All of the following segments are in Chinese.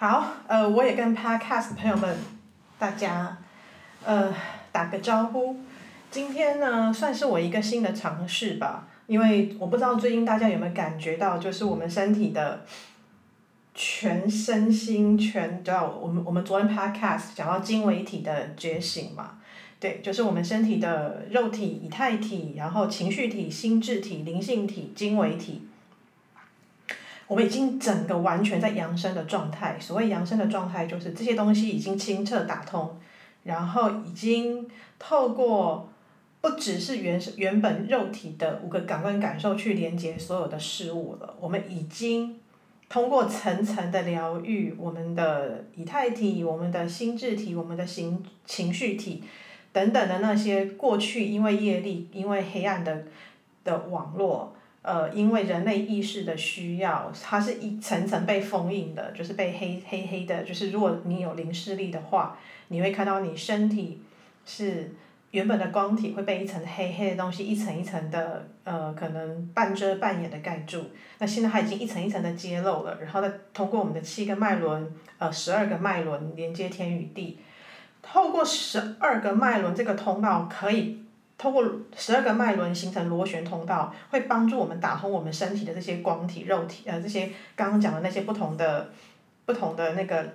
好，呃，我也跟 Podcast 朋友们大家，呃，打个招呼。今天呢，算是我一个新的尝试吧，因为我不知道最近大家有没有感觉到，就是我们身体的全身心全，叫我们我们昨天 Podcast 讲到经纬体的觉醒嘛，对，就是我们身体的肉体、以太体，然后情绪体、心智体、灵性体、经纬体。我们已经整个完全在扬升的状态。所谓扬升的状态，就是这些东西已经清澈打通，然后已经透过不只是原原本肉体的五个感官感受去连接所有的事物了。我们已经通过层层的疗愈，我们的以太体、我们的心智体、我们的情情绪体等等的那些过去因为业力、因为黑暗的的网络。呃，因为人类意识的需要，它是一层层被封印的，就是被黑黑黑的。就是如果你有灵视力的话，你会看到你身体是原本的光体会被一层黑黑的东西一层一层的呃，可能半遮半掩的盖住。那现在它已经一层一层的揭露了，然后再通过我们的七个脉轮，呃，十二个脉轮连接天与地，透过十二个脉轮这个通道可以。通过十二个脉轮形成螺旋通道，会帮助我们打通我们身体的这些光体、肉体，呃，这些刚刚讲的那些不同的、不同的那个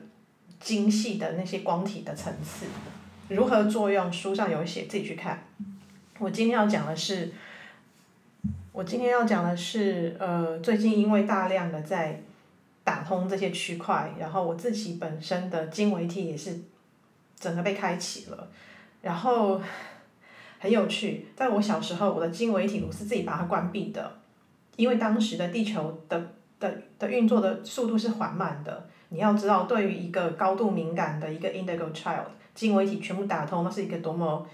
精细的那些光体的层次，如何作用？书上有写，自己去看。我今天要讲的是，我今天要讲的是，呃，最近因为大量的在打通这些区块，然后我自己本身的经纬体也是整个被开启了，然后。很有趣，在我小时候，我的经纬体我是自己把它关闭的，因为当时的地球的的的运作的速度是缓慢的。你要知道，对于一个高度敏感的一个 indigo child，经纬体全部打通，那是一个多么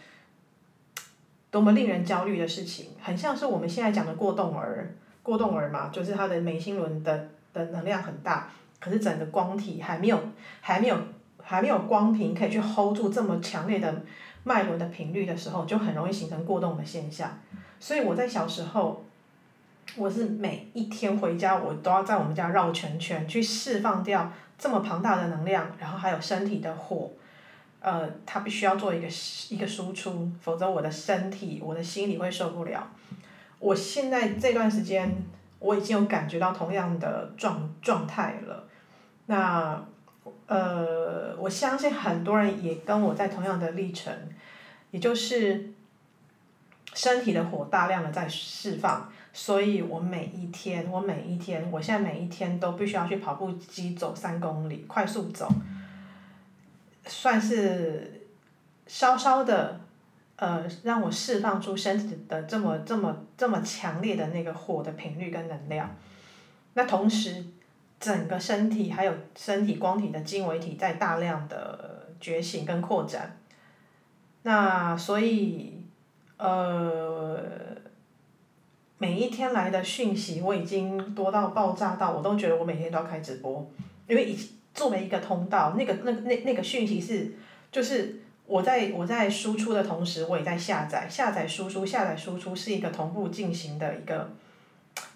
多么令人焦虑的事情。很像是我们现在讲的过动儿，过动儿嘛，就是他的眉心轮的的能量很大，可是整个光体还没有还没有还没有光频可以去 hold 住这么强烈的。脉轮的频率的时候，就很容易形成过动的现象。所以我在小时候，我是每一天回家，我都要在我们家绕圈圈，去释放掉这么庞大的能量，然后还有身体的火，呃，它必须要做一个一个输出，否则我的身体、我的心理会受不了。我现在这段时间，我已经有感觉到同样的状状态了。那。呃，我相信很多人也跟我在同样的历程，也就是身体的火大量的在释放，所以我每一天，我每一天，我现在每一天都必须要去跑步机走三公里，快速走，算是稍稍的，呃，让我释放出身体的这么这么这么强烈的那个火的频率跟能量，那同时。整个身体还有身体光体的经纬体在大量的觉醒跟扩展，那所以，呃，每一天来的讯息我已经多到爆炸到，我都觉得我每天都要开直播，因为以作为一个通道，那个那那那个讯息是，就是我在我在输出的同时，我也在下载，下载输出，下载输出是一个同步进行的一个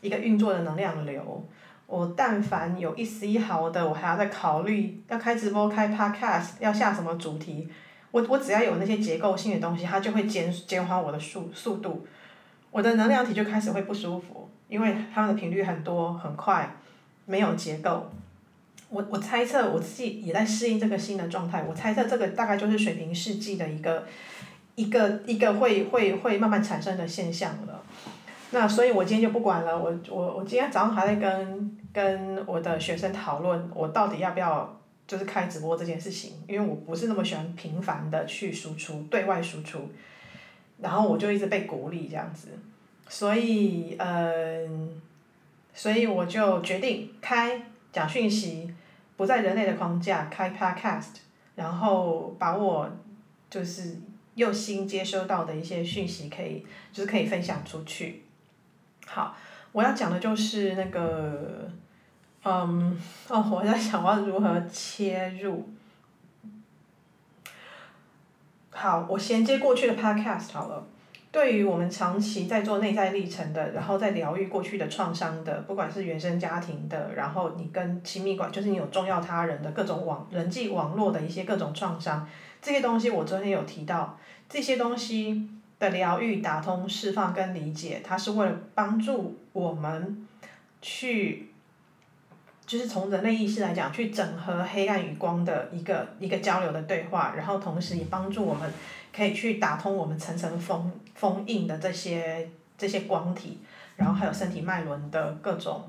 一个运作的能量流。我但凡有一丝一毫的，我还要再考虑要开直播、开 podcast，要下什么主题。我我只要有那些结构性的东西，它就会减减缓我的速速度，我的能量体就开始会不舒服，因为它的频率很多很快，没有结构。我我猜测我自己也在适应这个新的状态。我猜测这个大概就是水平世纪的一个一个一个会会会慢慢产生的现象了。那所以，我今天就不管了。我我我今天早上还在跟跟我的学生讨论，我到底要不要就是开直播这件事情，因为我不是那么喜欢频繁的去输出对外输出，然后我就一直被鼓励这样子，所以嗯，所以我就决定开讲讯息，不在人类的框架开 Podcast，然后把我就是又新接收到的一些讯息可以就是可以分享出去。好，我要讲的就是那个，嗯，哦，我在想我要如何切入。好，我衔接过去的 podcast 好了，对于我们长期在做内在历程的，然后在疗愈过去的创伤的，不管是原生家庭的，然后你跟亲密关，就是你有重要他人的各种网人际网络的一些各种创伤，这些东西我昨天有提到，这些东西的疗愈、打通、释放跟理解，它是为了帮助我们去。就是从人类意识来讲，去整合黑暗与光的一个一个交流的对话，然后同时也帮助我们可以去打通我们层层封封印的这些这些光体，然后还有身体脉轮的各种，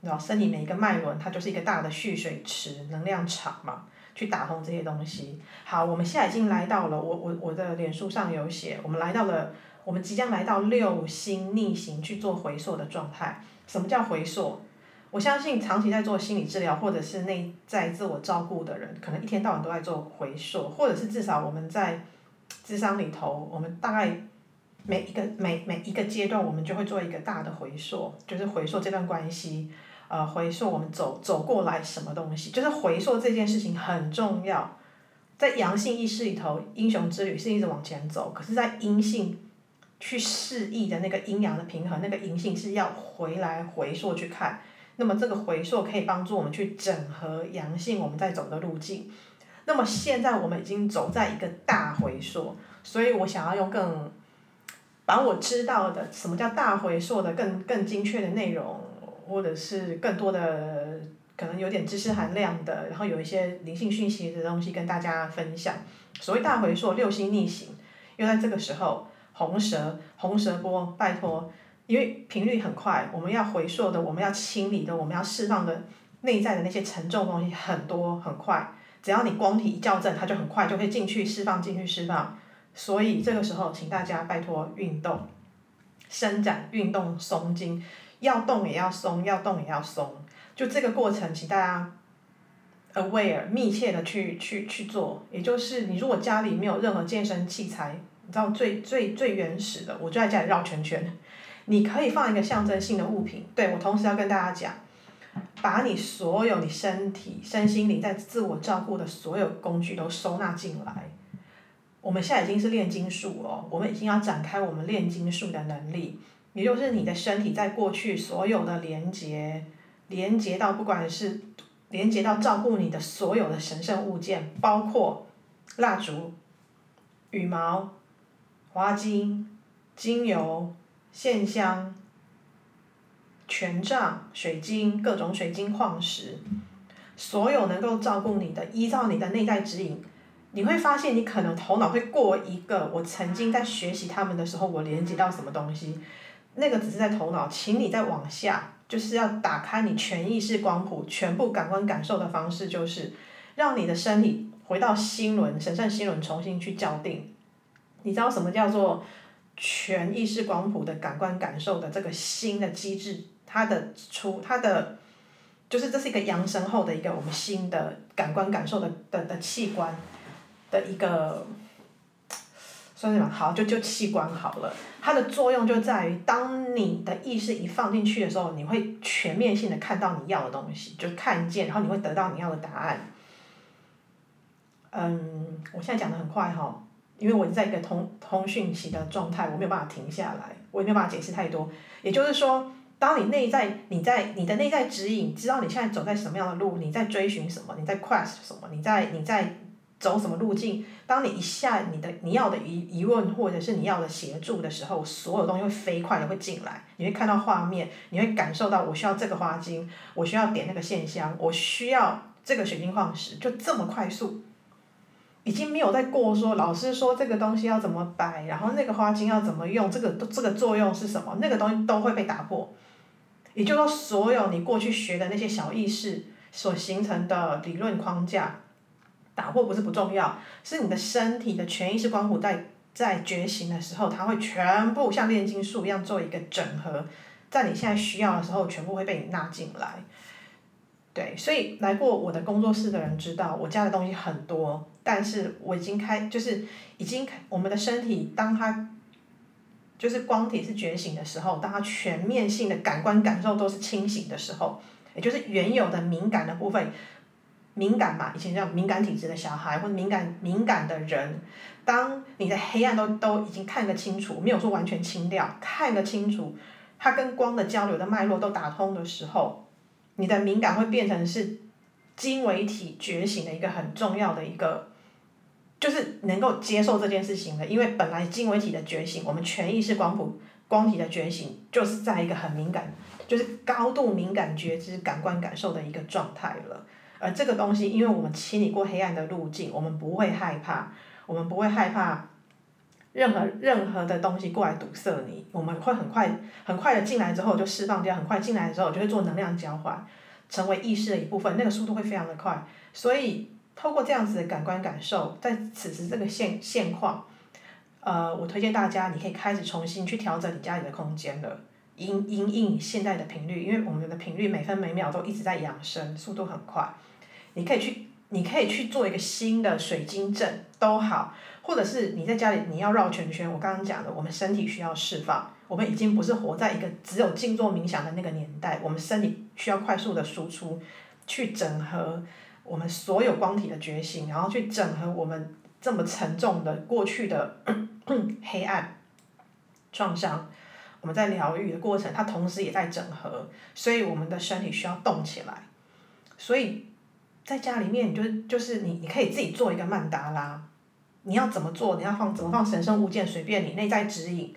然后身体每一个脉轮它就是一个大的蓄水池能量场嘛，去打通这些东西。好，我们现在已经来到了我我我的脸书上有写，我们来到了我们即将来到六星逆行去做回溯的状态。什么叫回溯？我相信长期在做心理治疗或者是内在自我照顾的人，可能一天到晚都在做回溯，或者是至少我们在智商里头，我们大概每一个每每一个阶段，我们就会做一个大的回溯，就是回溯这段关系，呃，回溯我们走走过来什么东西，就是回溯这件事情很重要。在阳性意识里头，英雄之旅是一直往前走，可是，在阴性去示意的那个阴阳的平衡，那个阴性是要回来回溯去看。那么这个回溯可以帮助我们去整合阳性我们在走的路径。那么现在我们已经走在一个大回溯，所以我想要用更把我知道的什么叫大回溯的更更精确的内容，或者是更多的可能有点知识含量的，然后有一些灵性讯息的东西跟大家分享。所谓大回溯，六星逆行，又在这个时候，红蛇红蛇波，拜托。因为频率很快，我们要回溯的，我们要清理的，我们要释放的内在的那些沉重东西很多很快。只要你光体一校正，它就很快就会进去释放，进去释放。所以这个时候，请大家拜托运动、伸展、运动、松筋，要动也要松，要动也要松。就这个过程，请大家 aware 密切的去去去做。也就是你如果家里没有任何健身器材，你知道最最最原始的，我就在家里绕圈圈。你可以放一个象征性的物品，对，我同时要跟大家讲，把你所有你身体、身心灵在自我照顾的所有工具都收纳进来。我们现在已经是炼金术哦，我们已经要展开我们炼金术的能力，也就是你的身体在过去所有的连接，连接到不管是连接到照顾你的所有的神圣物件，包括蜡烛、羽毛、花精、精油。线香、权杖、水晶、各种水晶矿石，所有能够照顾你的，依照你的内在指引，你会发现你可能头脑会过一个，我曾经在学习他们的时候，我连接到什么东西，那个只是在头脑，请你再往下，就是要打开你全意识光谱，全部感官感受的方式，就是让你的身体回到心轮，神圣心轮重新去校定。你知道什么叫做？全意识光谱的感官感受的这个新的机制，它的出它的，就是这是一个扬升后的一个我们新的感官感受的的的器官的一个，算是什么？好，就就器官好了。它的作用就在于，当你的意识一放进去的时候，你会全面性的看到你要的东西，就看见，然后你会得到你要的答案。嗯，我现在讲的很快哈。因为我在一个通通讯期的状态，我没有办法停下来，我也没有办法解释太多。也就是说，当你内在你在你的内在指引，知道你现在走在什么样的路，你在追寻什么，你在 quest 什么，你在你在走什么路径。当你一下你的你要的疑疑问或者是你要的协助的时候，所有东西会飞快的会进来，你会看到画面，你会感受到我需要这个花精，我需要点那个线香，我需要这个水晶矿石，就这么快速。已经没有在过说，老师说这个东西要怎么摆，然后那个花精要怎么用，这个这个作用是什么？那个东西都会被打破。也就是说，所有你过去学的那些小意识所形成的理论框架，打破不是不重要，是你的身体的全意识光谱在在觉醒的时候，它会全部像炼金术一样做一个整合，在你现在需要的时候，全部会被你纳进来。对，所以来过我的工作室的人知道，我家的东西很多。但是我已经开，就是已经我们的身体，当它就是光体是觉醒的时候，当它全面性的感官感受都是清醒的时候，也就是原有的敏感的部分，敏感嘛，以前叫敏感体质的小孩或者敏感敏感的人，当你的黑暗都都已经看得清楚，没有说完全清掉，看得清楚，它跟光的交流的脉络都打通的时候，你的敏感会变成是经纬体觉醒的一个很重要的一个，就是能够接受这件事情的，因为本来经纬体的觉醒，我们全意识光谱光体的觉醒，就是在一个很敏感，就是高度敏感觉知感官感受的一个状态了。而这个东西，因为我们清理过黑暗的路径，我们不会害怕，我们不会害怕任何任何的东西过来堵塞你。我们会很快很快的进来之后就释放掉，很快进来之后就会做能量交换，成为意识的一部分，那个速度会非常的快。所以透过这样子的感官感受，在此时这个现现况，呃，我推荐大家，你可以开始重新去调整你家里的空间了。因因应现在的频率，因为我们的频率每分每秒都一直在扬升，速度很快。你可以去，你可以去做一个新的水晶阵都好，或者是你在家里你要绕圈圈。我刚刚讲的，我们身体需要释放，我们已经不是活在一个只有静坐冥想的那个年代，我们身体需要快速的输出，去整合我们所有光体的觉醒，然后去整合我们这么沉重的过去的 黑暗创伤。我们在疗愈的过程，它同时也在整合，所以我们的身体需要动起来，所以。在家里面，你就就是你，你可以自己做一个曼达拉。你要怎么做？你要放怎么放神圣物件，随便你。内在指引，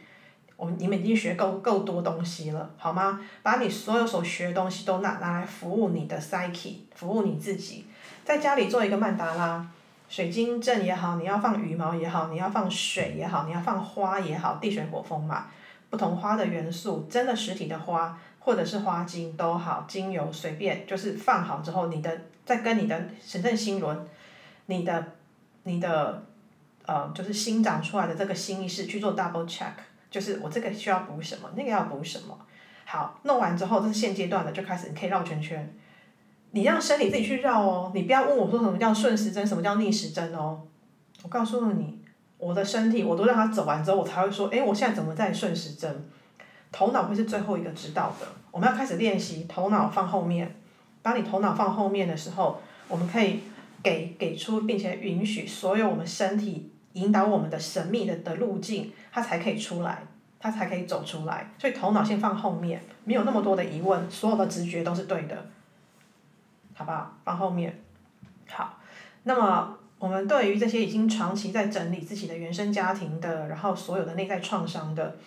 我们你们已经学够够多东西了，好吗？把你所有所学的东西都拿拿来服务你的 psyche，服务你自己。在家里做一个曼达拉，水晶阵也好，你要放羽毛也好，你要放水也好，你要放花也好，地水火风嘛，不同花的元素，真的实体的花。或者是花精都好，精油随便，就是放好之后，你的再跟你的神圣心轮，你的你的呃，就是新长出来的这个新意识去做 double check，就是我这个需要补什么，那个要补什么。好，弄完之后，这是现阶段的，就开始你可以绕圈圈，你让身体自己去绕哦，你不要问我说什么叫顺时针，什么叫逆时针哦。我告诉你，我的身体我都让它走完之后，我才会说，诶，我现在怎么在顺时针？头脑会是最后一个知道的。我们要开始练习头脑放后面。当你头脑放后面的时候，我们可以给给出并且允许所有我们身体引导我们的神秘的的路径，它才可以出来，它才可以走出来。所以头脑先放后面，没有那么多的疑问，所有的直觉都是对的，好不好？放后面。好，那么我们对于这些已经长期在整理自己的原生家庭的，然后所有的内在创伤的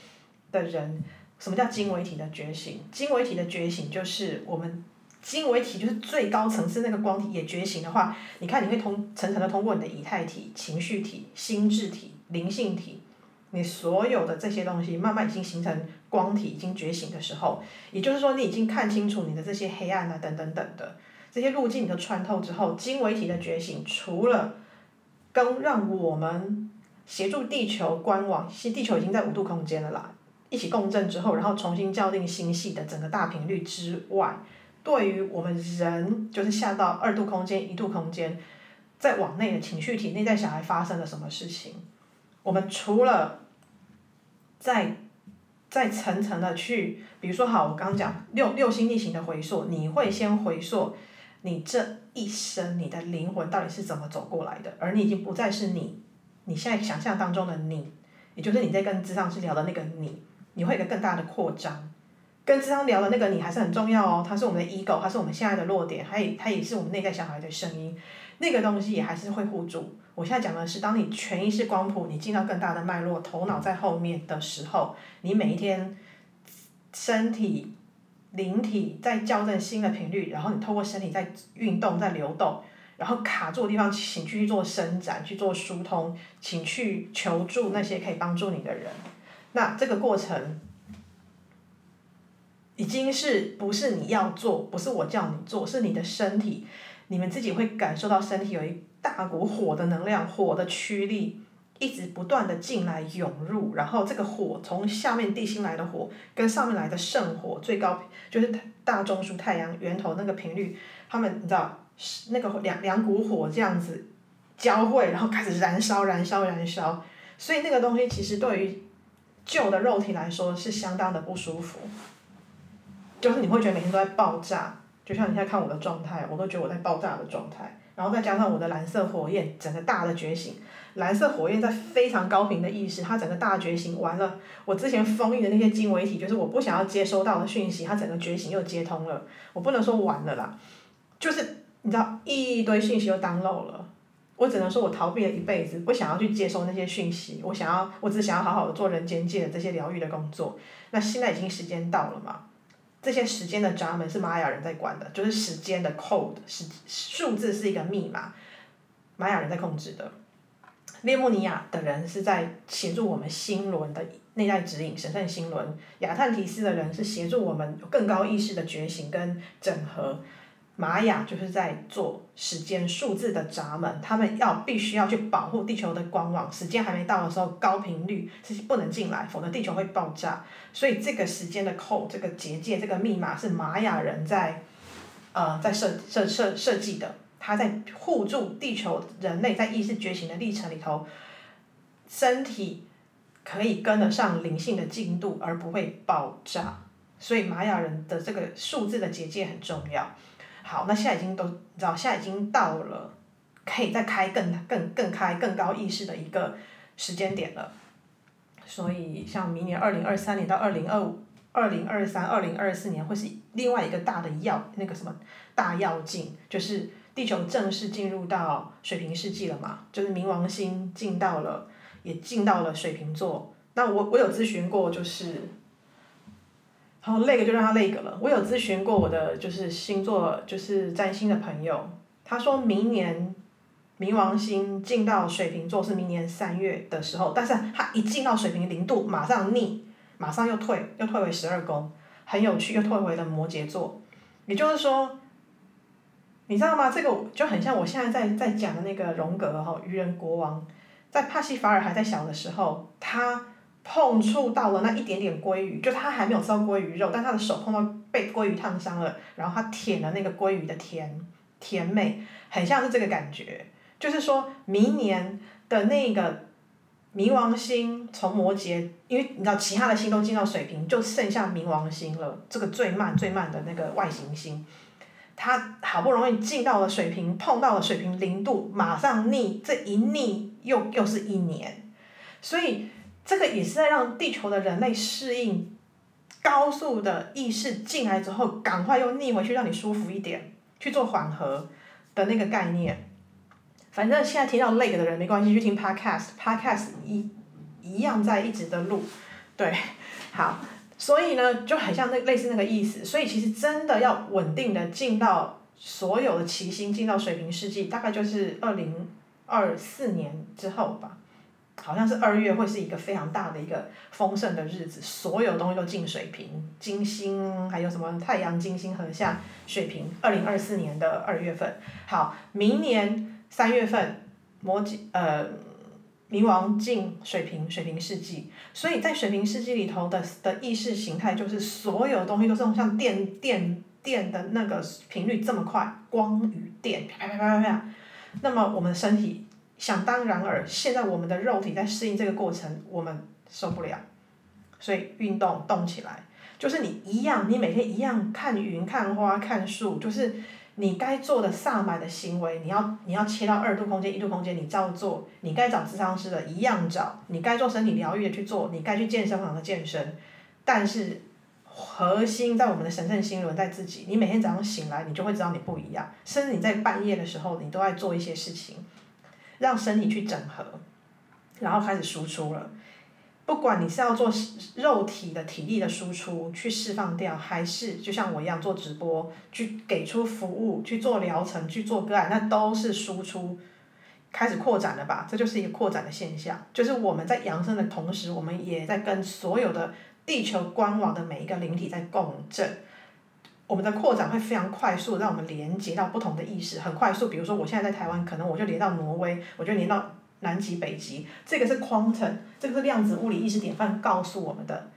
的人。什么叫经纬体的觉醒？经纬体的觉醒就是我们经纬体就是最高层次那个光体也觉醒的话，你看你会通层层的通过你的以太体、情绪体、心智体、灵性体，你所有的这些东西慢慢已经形成光体已经觉醒的时候，也就是说你已经看清楚你的这些黑暗啊等等等的这些路径你都穿透之后，经纬体的觉醒除了跟让我们协助地球观望，其实地球已经在五度空间了啦。一起共振之后，然后重新校定星系的整个大频率之外，对于我们人就是下到二度空间、一度空间，再往内的情绪体内在小孩发生了什么事情？我们除了在在层层的去，比如说好，我刚刚讲六六星逆行的回溯，你会先回溯你这一生你的灵魂到底是怎么走过来的，而你已经不再是你，你现在想象当中的你，也就是你在跟咨商师聊的那个你。你会有一个更大的扩张，跟咨商聊的那个你还是很重要哦，它是我们的 ego，它是我们现在的弱点，它也它也是我们内在小孩的声音，那个东西也还是会护住。我现在讲的是，当你全意识光谱，你进到更大的脉络，头脑在后面的时候，你每一天身体灵体在校正新的频率，然后你透过身体在运动在流动，然后卡住的地方，请去做伸展，去做疏通，请去求助那些可以帮助你的人。那这个过程，已经是不是你要做，不是我叫你做，是你的身体，你们自己会感受到身体有一大股火的能量，火的驱力一直不断的进来涌入，然后这个火从下面地心来的火，跟上面来的圣火最高就是大中枢太阳源头那个频率，他们你知道那个两两股火这样子交汇，然后开始燃烧燃烧燃烧，所以那个东西其实对于。旧的肉体来说是相当的不舒服，就是你会觉得每天都在爆炸，就像你现在看我的状态，我都觉得我在爆炸的状态。然后再加上我的蓝色火焰，整个大的觉醒，蓝色火焰在非常高频的意识，它整个大觉醒完了，我之前封印的那些经纬体，就是我不想要接收到的讯息，它整个觉醒又接通了。我不能说完了啦，就是你知道一堆讯息又 download 了，我只能说我逃避了一辈子，不想要去接收那些讯息，我想要，我只想要好好的做人间界的这些疗愈的工作。那现在已经时间到了嘛？这些时间的闸门是玛雅人在管的，就是时间的 code，是数字是一个密码，玛雅人在控制的。列穆尼亚的人是在协助我们心轮的内在指引，神圣心轮。亚特提斯的人是协助我们有更高意识的觉醒跟整合。玛雅就是在做时间数字的闸门，他们要必须要去保护地球的光网，时间还没到的时候，高频率是不能进来，否则地球会爆炸。所以这个时间的 code，这个结界，这个密码是玛雅人在，呃，在设设设设计的，他在护住地球人类在意识觉醒的历程里头，身体可以跟得上灵性的进度，而不会爆炸。所以玛雅人的这个数字的结界很重要。好，那现在已经都你知道，现在已经到了可以再开更更更开更高意识的一个时间点了。所以，像明年二零二三年到二零二五、二零二三、二零二四年，会是另外一个大的要那个什么大要进，就是地球正式进入到水瓶世纪了嘛，就是冥王星进到了，也进到了水瓶座。那我我有咨询过，就是。然后那个就让他那个了。我有咨询过我的就是星座就是占星的朋友，他说明年冥王星进到水瓶座是明年三月的时候，但是他一进到水瓶零度，马上逆，马上又退，又退回十二宫，很有趣，又退回了摩羯座。也就是说，你知道吗？这个就很像我现在在在讲的那个荣格哈，愚人国王，在帕西法尔还在小的时候，他。碰触到了那一点点鲑鱼，就他还没有吃到鲑鱼肉，但他的手碰到被鲑鱼烫伤了，然后他舔了那个鲑鱼的甜甜美，很像是这个感觉。就是说明年的那个冥王星从摩羯，因为你知道其他的星都进到水瓶，就剩下冥王星了，这个最慢最慢的那个外行星，它好不容易进到了水瓶，碰到了水瓶零度，马上逆，这一逆又又是一年，所以。这个也是在让地球的人类适应高速的意识进来之后，赶快又逆回去，让你舒服一点，去做缓和的那个概念。反正现在听到累的人没关系，去听 podcast，podcast 一一样在一直的录，对，好，所以呢就很像那类似那个意思。所以其实真的要稳定的进到所有的齐星进到水平世纪，大概就是二零二四年之后吧。好像是二月会是一个非常大的一个丰盛的日子，所有东西都进水瓶，金星还有什么太阳、金星合相水瓶，二零二四年的二月份。好，明年三月份摩羯呃冥王进水瓶，水瓶世纪，所以在水瓶世纪里头的的意识形态就是所有东西都是像电电电的那个频率这么快，光与电啪啪啪啪啪，那么我们的身体。想当然尔，现在我们的肉体在适应这个过程，我们受不了，所以运动动起来，就是你一样，你每天一样看云、看花、看树，就是你该做的萨满的行为，你要你要切到二度空间、一度空间，你照做。你该找智商师的一样找，你该做身体疗愈的去做，你该去健身房的健身，但是核心在我们的神圣心轮在自己。你每天早上醒来，你就会知道你不一样，甚至你在半夜的时候，你都在做一些事情。让身体去整合，然后开始输出了。不管你是要做肉体的体力的输出去释放掉，还是就像我一样做直播去给出服务去做疗程去做个案，那都是输出开始扩展了吧？这就是一个扩展的现象。就是我们在扬升的同时，我们也在跟所有的地球官网的每一个灵体在共振。我们的扩展会非常快速，让我们连接到不同的意识，很快速。比如说，我现在在台湾，可能我就连到挪威，我就连到南极、北极。这个是 quantum，这个是量子物理意识典范告诉我们的，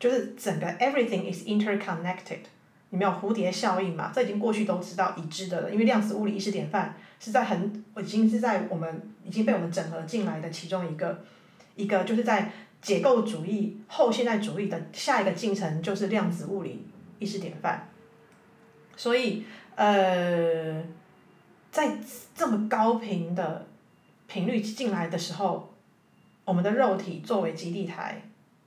就是整个 everything is interconnected。你没有蝴蝶效应嘛？这已经过去都知道已知的了，因为量子物理意识典范是在很，已经是在我们已经被我们整合进来的其中一个，一个就是在解构主义后现代主义的下一个进程，就是量子物理意识典范。所以呃，在这么高频的频率进来的时候，我们的肉体作为基地台，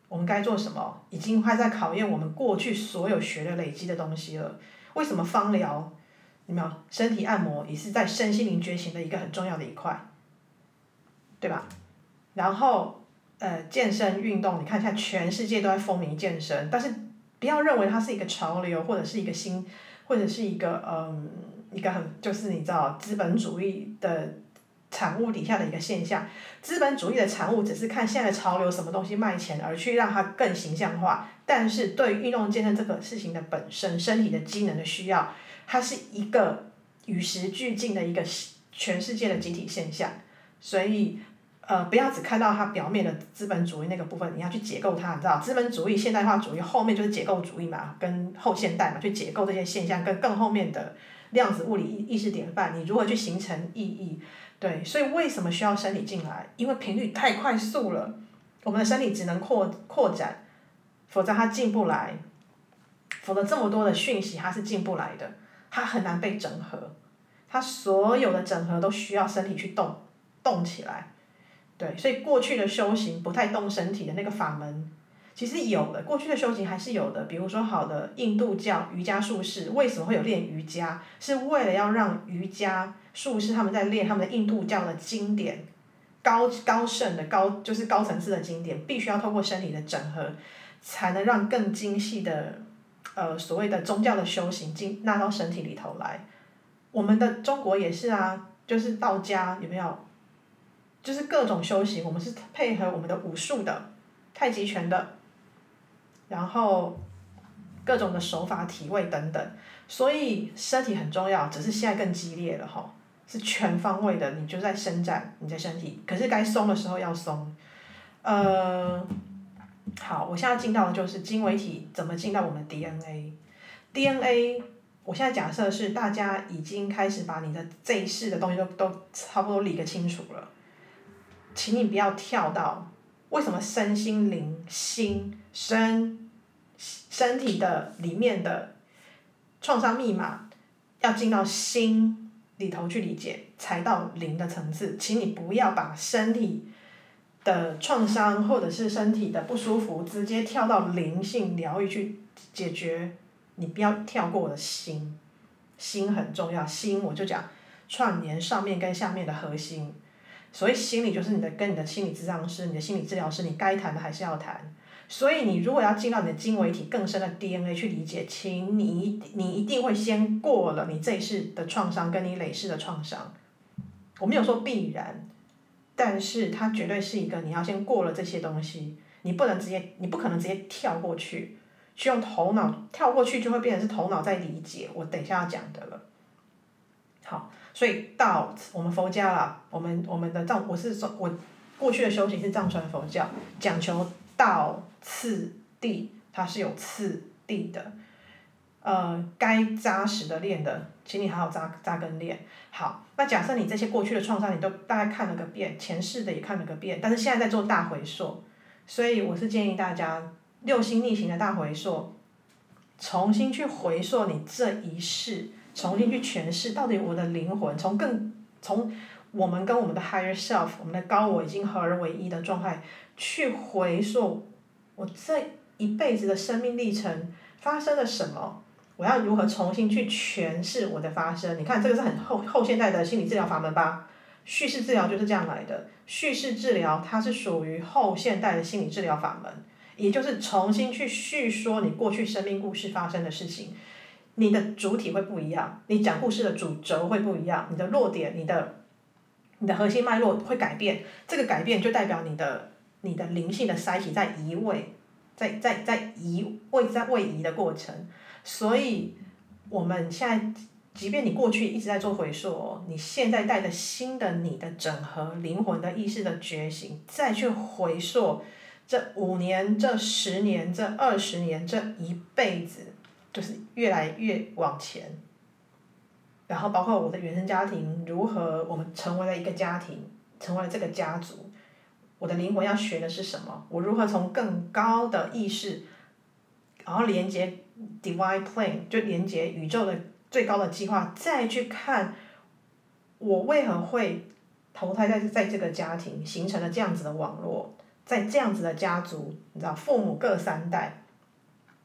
我们该做什么？已经快在考验我们过去所有学的累积的东西了。为什么芳疗，有没有身体按摩也是在身心灵觉醒的一个很重要的一块，对吧？然后，呃，健身运动，你看现在全世界都在风靡健身，但是不要认为它是一个潮流，或者是一个新，或者是一个嗯，一个很就是你知道资本主义的。产物底下的一个现象，资本主义的产物只是看现在的潮流什么东西卖钱而去让它更形象化，但是对于运动健身这个事情的本身，身体的机能的需要，它是一个与时俱进的一个全世界的集体现象，所以呃不要只看到它表面的资本主义那个部分，你要去解构它，你知道资本主义现代化主义后面就是解构主义嘛，跟后现代嘛，去解构这些现象跟更后面的量子物理意识典范，你如何去形成意义？对，所以为什么需要身体进来？因为频率太快速了，我们的身体只能扩扩展，否则它进不来，否则这么多的讯息它是进不来的，它很难被整合，它所有的整合都需要身体去动，动起来。对，所以过去的修行不太动身体的那个法门。其实有的，过去的修行还是有的，比如说好的印度教瑜伽术士，为什么会有练瑜伽？是为了要让瑜伽术士他们在练他们的印度教的经典，高高盛的高就是高层次的经典，必须要透过身体的整合，才能让更精细的，呃所谓的宗教的修行进纳到身体里头来。我们的中国也是啊，就是道家有没有？就是各种修行，我们是配合我们的武术的，太极拳的。然后，各种的手法、体位等等，所以身体很重要，只是现在更激烈了哈，是全方位的，你就在伸展你的身体，可是该松的时候要松。呃，好，我现在进到的就是经纬体怎么进到我们 DNA。DNA，我现在假设是大家已经开始把你的这一世的东西都都差不多理个清楚了，请你不要跳到。为什么身心灵心身身体的里面的创伤密码要进到心里头去理解，才到灵的层次？请你不要把身体的创伤或者是身体的不舒服直接跳到灵性疗愈去解决，你不要跳过我的心，心很重要，心我就讲串联上面跟下面的核心。所以心理就是你的跟你的心理治疗师、你的心理治疗师，你该谈的还是要谈。所以你如果要进到你的经纬体更深的 DNA 去理解，请你一你一定会先过了你这一世的创伤跟你累世的创伤。我没有说必然，但是它绝对是一个你要先过了这些东西，你不能直接，你不可能直接跳过去，去用头脑跳过去就会变成是头脑在理解。我等一下要讲的了。好。所以道，我们佛家啦，我们我们的藏，我是说，我过去的修行是藏传佛教，讲求道次第，它是有次第的，呃，该扎实的练的，请你好好扎扎根练。好，那假设你这些过去的创伤，你都大概看了个遍，前世的也看了个遍，但是现在在做大回溯，所以我是建议大家六星逆行的大回溯，重新去回溯你这一世。重新去诠释，到底我的灵魂从更从我们跟我们的 higher self，我们的高我已经合而为一的状态，去回溯我这一辈子的生命历程发生了什么？我要如何重新去诠释我的发生？你看这个是很后后现代的心理治疗法门吧？叙事治疗就是这样来的。叙事治疗它是属于后现代的心理治疗法门，也就是重新去叙说你过去生命故事发生的事情。你的主体会不一样，你讲故事的主轴会不一样，你的落点、你的，你的核心脉络会改变，这个改变就代表你的你的灵性的载体在移位，在在在移位在位移的过程，所以我们现在，即便你过去一直在做回溯哦，你现在带着新的你的整合灵魂的意识的觉醒，再去回溯这五年、这十年、这二十年、这一辈子。就是越来越往前，然后包括我的原生家庭如何，我们成为了一个家庭，成为了这个家族，我的灵魂要学的是什么？我如何从更高的意识，然后连接 divine plane，就连接宇宙的最高的计划，再去看我为何会投胎在在这个家庭，形成了这样子的网络，在这样子的家族，你知道，父母各三代，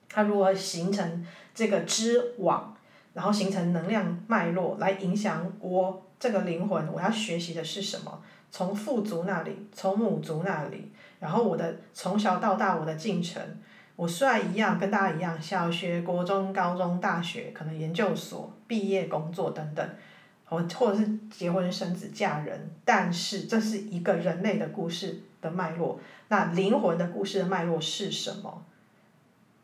他如何形成这个织网，然后形成能量脉络，来影响我这个灵魂，我要学习的是什么？从父族那里，从母族那里，然后我的从小到大我的进程。我虽然一样跟大家一样，小学、国中、高中、大学，可能研究所毕业、工作等等，或或者是结婚生子嫁人，但是这是一个人类的故事的脉络。那灵魂的故事的脉络是什么？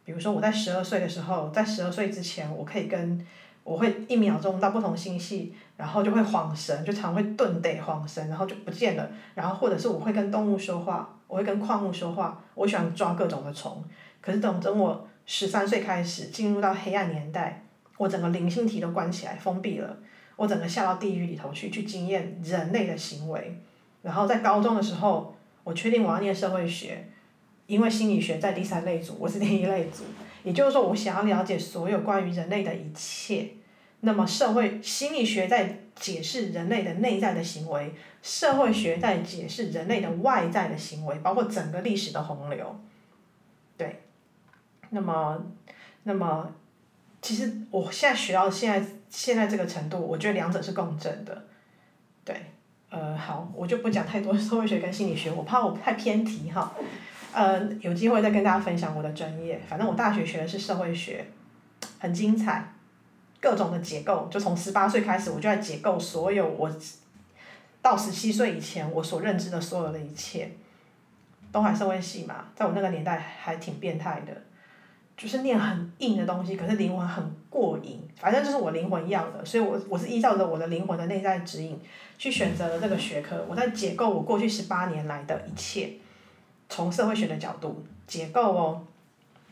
比如说我在十二岁的时候，在十二岁之前，我可以跟我会一秒钟到不同星系，然后就会恍神，就常会顿得恍神，然后就不见了。然后或者是我会跟动物说话，我会跟矿物说话，我喜欢抓各种的虫。可是等等我十三岁开始进入到黑暗年代，我整个灵性体都关起来封闭了，我整个下到地狱里头去去经验人类的行为，然后在高中的时候，我确定我要念社会学，因为心理学在第三类组，我是第一类组，也就是说我想要了解所有关于人类的一切，那么社会心理学在解释人类的内在的行为，社会学在解释人类的外在的行为，包括整个历史的洪流，对。那么，那么，其实我现在学到现在现在这个程度，我觉得两者是共振的，对，呃，好，我就不讲太多社会学跟心理学，我怕我太偏题哈，呃，有机会再跟大家分享我的专业。反正我大学学的是社会学，很精彩，各种的解构，就从十八岁开始，我就在解构所有我到十七岁以前我所认知的所有的一切。东海社会系嘛，在我那个年代还挺变态的。就是念很硬的东西，可是灵魂很过瘾，反正就是我灵魂要的，所以我我是依照着我的灵魂的内在指引去选择了这个学科。我在解构我过去十八年来的一切，从社会学的角度解构哦，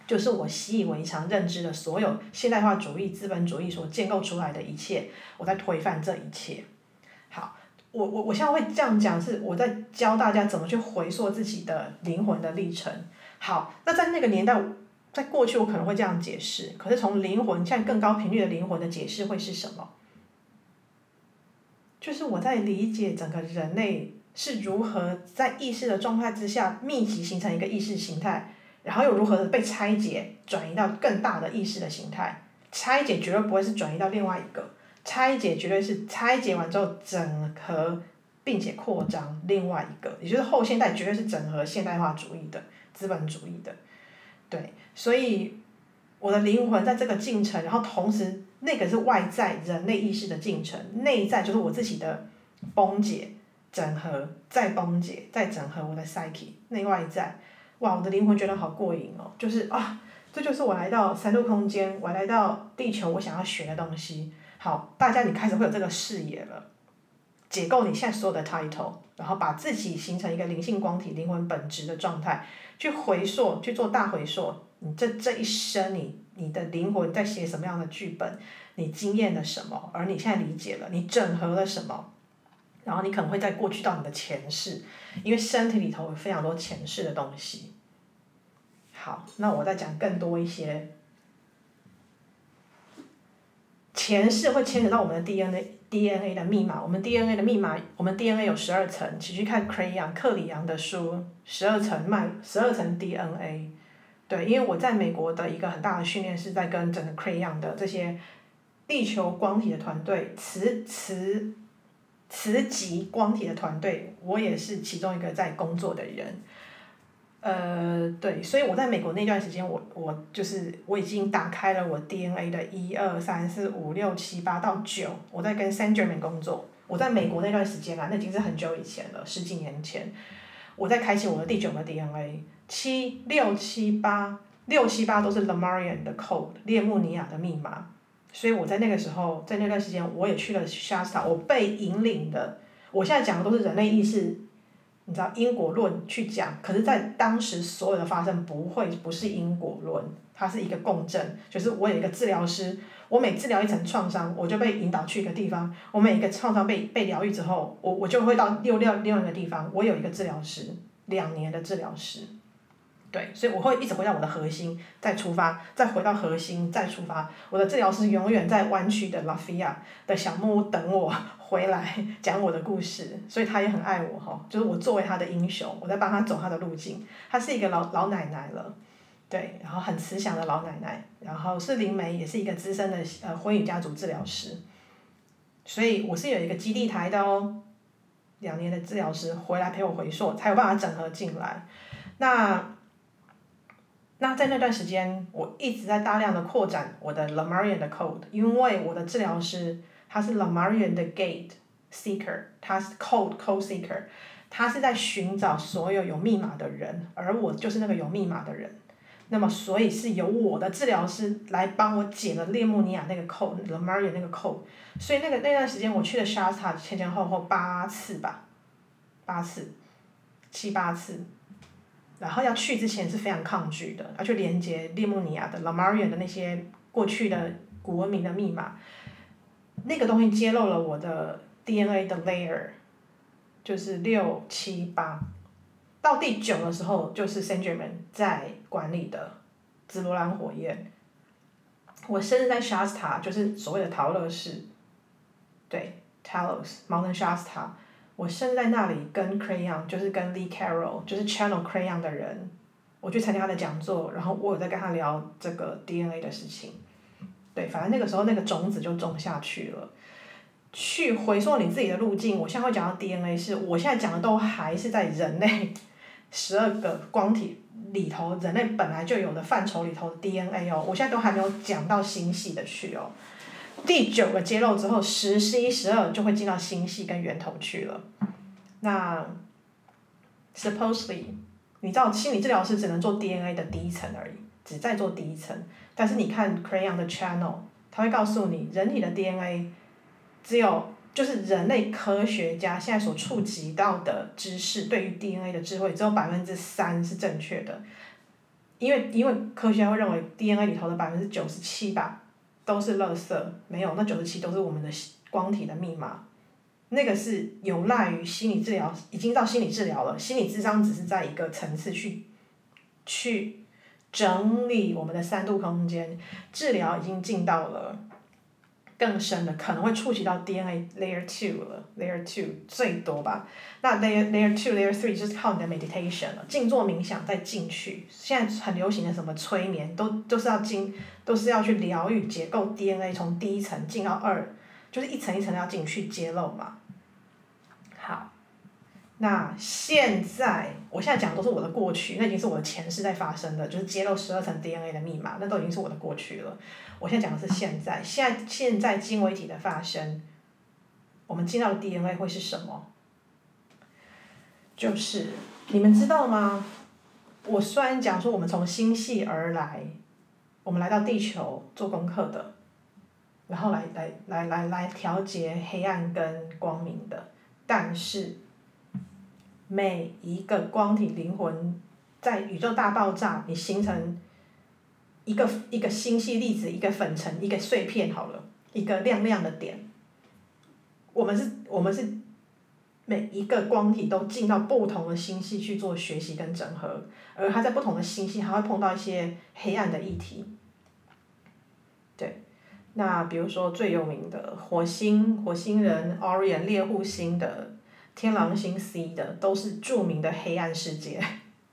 就是我习以为常认知的所有现代化主义、资本主义所建构出来的一切，我在推翻这一切。好，我我我现在会这样讲，是我在教大家怎么去回溯自己的灵魂的历程。好，那在那个年代。在过去，我可能会这样解释，可是从灵魂，像更高频率的灵魂的解释会是什么？就是我在理解整个人类是如何在意识的状态之下密集形成一个意识形态，然后又如何被拆解，转移到更大的意识的形态。拆解绝对不会是转移到另外一个，拆解绝对是拆解完之后整合并且扩张另外一个，也就是后现代绝对是整合现代化主义的资本主义的。对，所以我的灵魂在这个进程，然后同时那个是外在人类意识的进程，内在就是我自己的崩解、整合、再崩解、再整合我的 psyche 内外在，哇，我的灵魂觉得好过瘾哦，就是啊，这就是我来到三度空间，我来到地球，我想要学的东西。好，大家你开始会有这个视野了，解构你现在所有的 title，然后把自己形成一个灵性光体、灵魂本质的状态。去回溯，去做大回溯。你这这一生你，你的灵魂在写什么样的剧本？你经验了什么？而你现在理解了，你整合了什么？然后你可能会再过去到你的前世，因为身体里头有非常多前世的东西。好，那我再讲更多一些。前世会牵扯到我们的 DNA。DNA 的密码，我们 DNA 的密码，我们 DNA 有十二层，请去看 Crayon 克里昂的书，十二层脉，十二层 DNA。对，因为我在美国的一个很大的训练是在跟整个 Crayon 的这些地球光体的团队，磁磁磁极光体的团队，我也是其中一个在工作的人。呃，对，所以我在美国那段时间，我我就是我已经打开了我 DNA 的一二三四五六七八到九，我在跟 Saint Germain 工作。我在美国那段时间啊，那已经是很久以前了，十几年前，我在开启我的第九个 DNA，七六七八六七八都是 Lemurian 的 code，列穆尼亚的密码。所以我在那个时候，在那段时间，我也去了 Shasta，我被引领的。我现在讲的都是人类意识。你知道因果论去讲，可是，在当时所有的发生不会不是因果论，它是一个共振，就是我有一个治疗师，我每治疗一层创伤，我就被引导去一个地方，我每一个创伤被被疗愈之后，我我就会到六六另外一个地方，我有一个治疗师，两年的治疗师，对，所以我会一直回到我的核心，再出发，再回到核心，再出发。我的治疗师永远在弯曲的拉菲亚的小木屋等我回来讲我的故事，所以他也很爱我哈，就是我作为他的英雄，我在帮他走他的路径。他是一个老老奶奶了，对，然后很慈祥的老奶奶，然后是灵媒，也是一个资深的呃婚姻家族治疗师，所以我是有一个基地台的哦，两年的治疗师回来陪我回溯，才有办法整合进来，那。那在那段时间，我一直在大量的扩展我的 Lemurian 的 code，因为我的治疗师他是 Lemurian 的 gate seeker，他是 code code seeker，他是在寻找所有有密码的人，而我就是那个有密码的人。那么，所以是由我的治疗师来帮我解了列穆尼亚那个 code，Lemurian 那个 code。所以那个那段时间，我去了 Shasta 前前后后八次吧，八次，七八次。然后要去之前是非常抗拒的，要去连接利穆尼亚的 Lamaria 的那些过去的古文明的密码，那个东西揭露了我的 DNA 的 layer，就是六七八，到第九的时候就是 Saint Germain 在管理的紫罗兰火焰。我生日在 Shasta，就是所谓的桃乐市，对，Talos Mountain Shasta。我生在那里，跟 Crayon 就是跟 Lee Carroll 就是 Channel Crayon 的人，我去参加他的讲座，然后我有在跟他聊这个 DNA 的事情，对，反正那个时候那个种子就种下去了。去回溯你自己的路径，我现在会讲到 DNA，是我现在讲的都还是在人类 十二个光体里头，人类本来就有的范畴里头的 DNA 哦，我现在都还没有讲到星系的去哦。第九个揭露之后，十、十一、十二就会进到星系跟源头去了。那，supposedly，你知道心理治疗师只能做 DNA 的第一层而已，只在做第一层。但是你看 Crayon 的 channel，他会告诉你，人体的 DNA 只有就是人类科学家现在所触及到的知识，对于 DNA 的智慧只有百分之三是正确的。因为因为科学家会认为 DNA 里头的百分之九十七吧。都是垃圾，没有，那九十七都是我们的光体的密码，那个是有赖于心理治疗，已经到心理治疗了，心理智商只是在一个层次去，去整理我们的三度空间，治疗已经进到了。更深的可能会触及到 DNA layer two 了，layer two 最多吧。那 layer layer two layer three 就是靠你的 meditation 了，静坐冥想再进去。现在很流行的什么催眠，都都是要进，都是要去疗愈结构 DNA，从第一层进到二，就是一层一层要进去揭露嘛。那现在，我现在讲的都是我的过去，那已经是我的前世在发生的，就是揭露十二层 DNA 的密码，那都已经是我的过去了。我现在讲的是现在，现在现在经纬体的发生，我们进到的 DNA 会是什么？就是你们知道吗？我虽然讲说我们从星系而来，我们来到地球做功课的，然后来来来来来调节黑暗跟光明的，但是。每一个光体灵魂，在宇宙大爆炸，你形成一个一个星系粒子，一个粉尘，一个碎片，好了，一个亮亮的点。我们是，我们是每一个光体都进到不同的星系去做学习跟整合，而它在不同的星系还会碰到一些黑暗的议题。对，那比如说最有名的火星，火星人 Orion 猎户星的。天狼星 C 的都是著名的黑暗世界，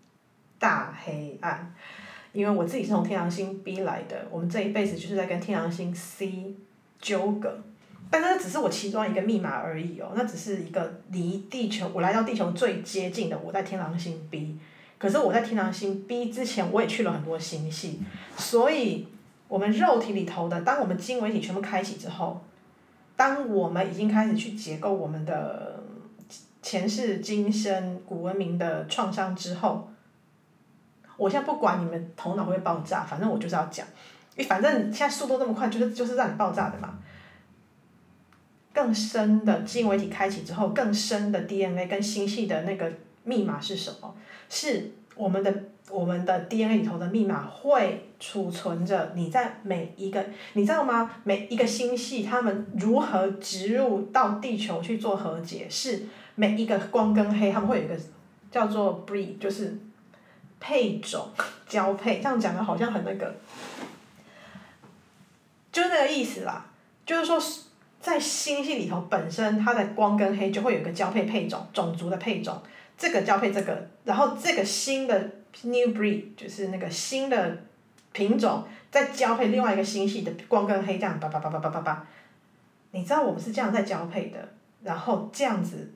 大黑暗。因为我自己是从天狼星 B 来的，我们这一辈子就是在跟天狼星 C 纠葛，但那只是我其中一个密码而已哦，那只是一个离地球，我来到地球最接近的，我在天狼星 B。可是我在天狼星 B 之前，我也去了很多星系，所以我们肉体里头的，当我们经纬体全部开启之后，当我们已经开始去结构我们的。前世今生古文明的创伤之后，我现在不管你们头脑会爆炸，反正我就是要讲，因为反正现在速度这么快，就是就是让你爆炸的嘛。更深的经纬体开启之后，更深的 DNA 跟星系的那个密码是什么？是我们的我们的 DNA 里头的密码会储存着你在每一个，你知道吗？每一个星系他们如何植入到地球去做和解是。每一个光跟黑，他们会有一个叫做 breed，就是配种交配，这样讲的好像很那个，就那个意思啦。就是说，在星系里头本身，它的光跟黑就会有一个交配配种，种族的配种，这个交配这个，然后这个新的 new breed 就是那个新的品种，再交配另外一个星系的光跟黑，这样叭叭叭叭叭叭叭，你知道我们是这样在交配的，然后这样子，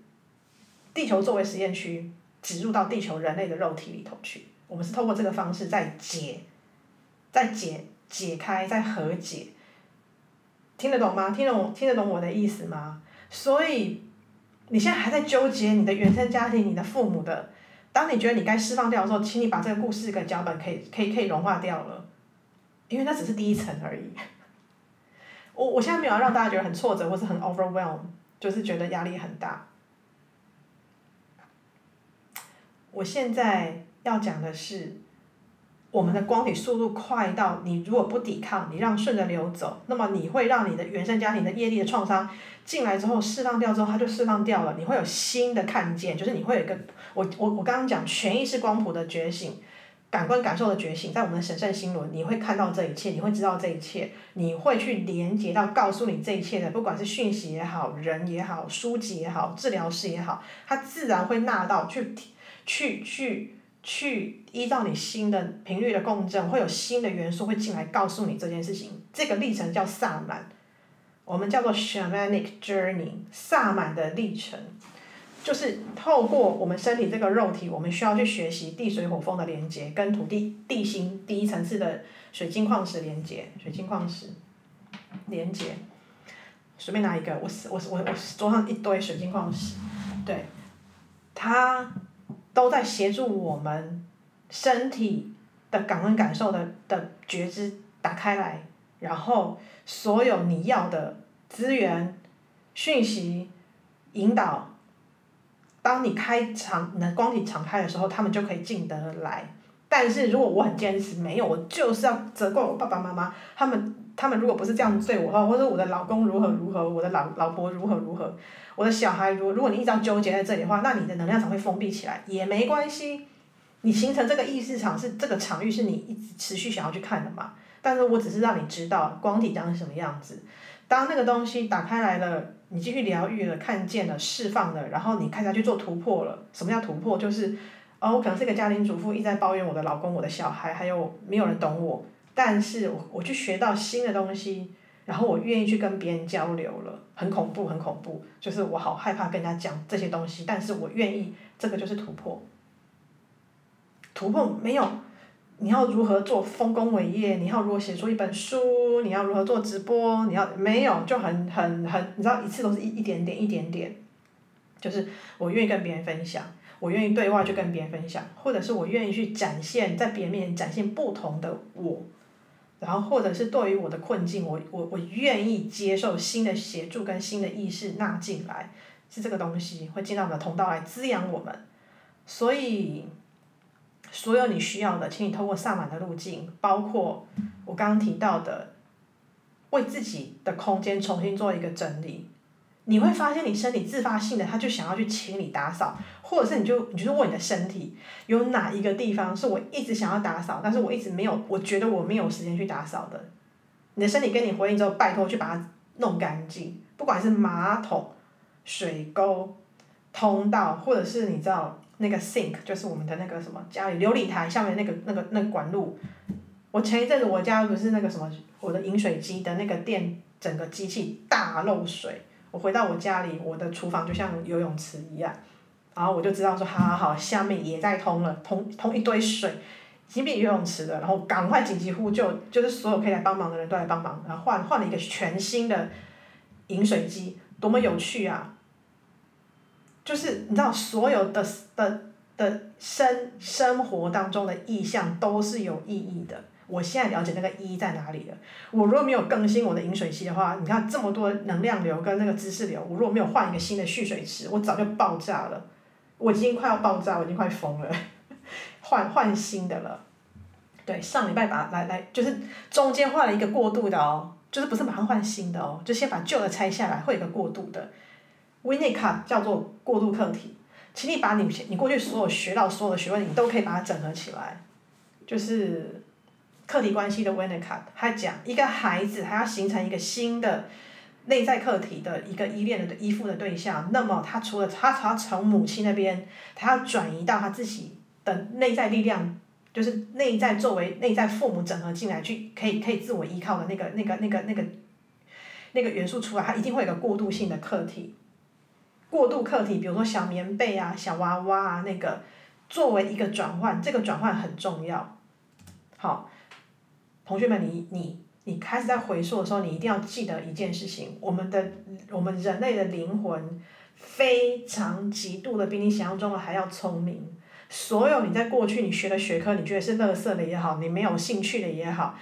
地球作为实验区，植入到地球人类的肉体里头去，我们是透过这个方式在解，在解解开，在和解。听得懂吗？听懂听得懂我的意思吗？所以你现在还在纠结你的原生家庭、你的父母的。当你觉得你该释放掉的时候，请你把这个故事跟脚本可以可以可以融化掉了，因为那只是第一层而已。我我现在没有让大家觉得很挫折或是很 overwhelm，就是觉得压力很大。我现在要讲的是。我们的光体速度快到，你如果不抵抗，你让顺着流走，那么你会让你的原生家庭的业力的创伤进来之后释放掉之后，它就释放掉了。你会有新的看见，就是你会有一个，我我我刚刚讲全意识光谱的觉醒，感官感受的觉醒，在我们的神圣心轮，你会看到这一切，你会知道这一切，你会去连接到告诉你这一切的，不管是讯息也好，人也好，书籍也好，治疗师也好，它自然会纳到去去去。去依照你新的频率的共振，会有新的元素会进来告诉你这件事情。这个历程叫萨满，我们叫做 shamanic journey，萨满的历程，就是透过我们身体这个肉体，我们需要去学习地水火风的连接，跟土地地心第一层次的水晶矿石连接，水晶矿石连接。随便拿一个，我我我我桌上一堆水晶矿石，对，它。都在协助我们身体的感官感受的的觉知打开来，然后所有你要的资源、讯息、引导，当你开敞，能光体敞开的时候，他们就可以进得来。但是如果我很坚持，没有，我就是要责怪我爸爸妈妈，他们他们如果不是这样对我的话，或者我的老公如何如何，我的老老婆如何如何。我的小孩，如如果你一直纠结在这里的话，那你的能量场会封闭起来，也没关系。你形成这个意识场是这个场域，是你一直持续想要去看的嘛？但是我只是让你知道光体长什么样子。当那个东西打开来了，你继续疗愈了，看见了，释放了，然后你开始去做突破了。什么叫突破？就是哦，我可能是一个家庭主妇，一直在抱怨我的老公、我的小孩，还有没有人懂我。但是我我去学到新的东西。然后我愿意去跟别人交流了，很恐怖，很恐怖，就是我好害怕跟人家讲这些东西，但是我愿意，这个就是突破。突破没有，你要如何做丰功伟业？你要如何写出一本书？你要如何做直播？你要没有就很很很，你知道一次都是一一点点一点点，就是我愿意跟别人分享，我愿意对外去跟别人分享，或者是我愿意去展现在别人面前展现不同的我。然后，或者是对于我的困境，我我我愿意接受新的协助跟新的意识纳进来，是这个东西会进到我们的通道来滋养我们。所以，所有你需要的，请你透过萨满的路径，包括我刚刚提到的，为自己的空间重新做一个整理。你会发现，你身体自发性的，他就想要去清理打扫，或者是你就你就是问你的身体，有哪一个地方是我一直想要打扫，但是我一直没有，我觉得我没有时间去打扫的。你的身体跟你回应之后，拜托去把它弄干净，不管是马桶、水沟、通道，或者是你知道那个 sink，就是我们的那个什么家里琉璃台下面那个那个那个管路。我前一阵子我家不是那个什么，我的饮水机的那个电整个机器大漏水。我回到我家里，我的厨房就像游泳池一样，然后我就知道说，好好好，下面也在通了，通通一堆水，已经变游泳池了，然后赶快紧急呼救，就是所有可以来帮忙的人都来帮忙，然后换换了一个全新的饮水机，多么有趣啊！就是你知道，所有的的的生生活当中的意象都是有意义的。我现在了解那个一在哪里了。我如果没有更新我的饮水机的话，你看这么多能量流跟那个知识流，我如果没有换一个新的蓄水池，我早就爆炸了。我已经快要爆炸，我已经快疯了。换换新的了。对，上礼拜把来来就是中间换了一个过渡的哦，就是不是马上换新的哦，就先把旧的拆下来，会有一个过渡的。维内卡叫做过渡课题。请你把你你过去所有学到所有的学问，你都可以把它整合起来。就是课题关系的 Winnicott，他讲一个孩子他要形成一个新的内在课题的一个依恋的依附的对象，那么他除了他他从母亲那边，他要转移到他自己的内在力量，就是内在作为内在父母整合进来去可以可以自我依靠的那个那个那个那个那个元素出来，他一定会有个过渡性的课题。过渡课题，比如说小棉被啊、小娃娃啊，那个作为一个转换，这个转换很重要。好，同学们，你你你开始在回溯的时候，你一定要记得一件事情：我们的我们人类的灵魂非常极度的比你想象中的还要聪明。所有你在过去你学的学科，你觉得是垃圾的也好，你没有兴趣的也好。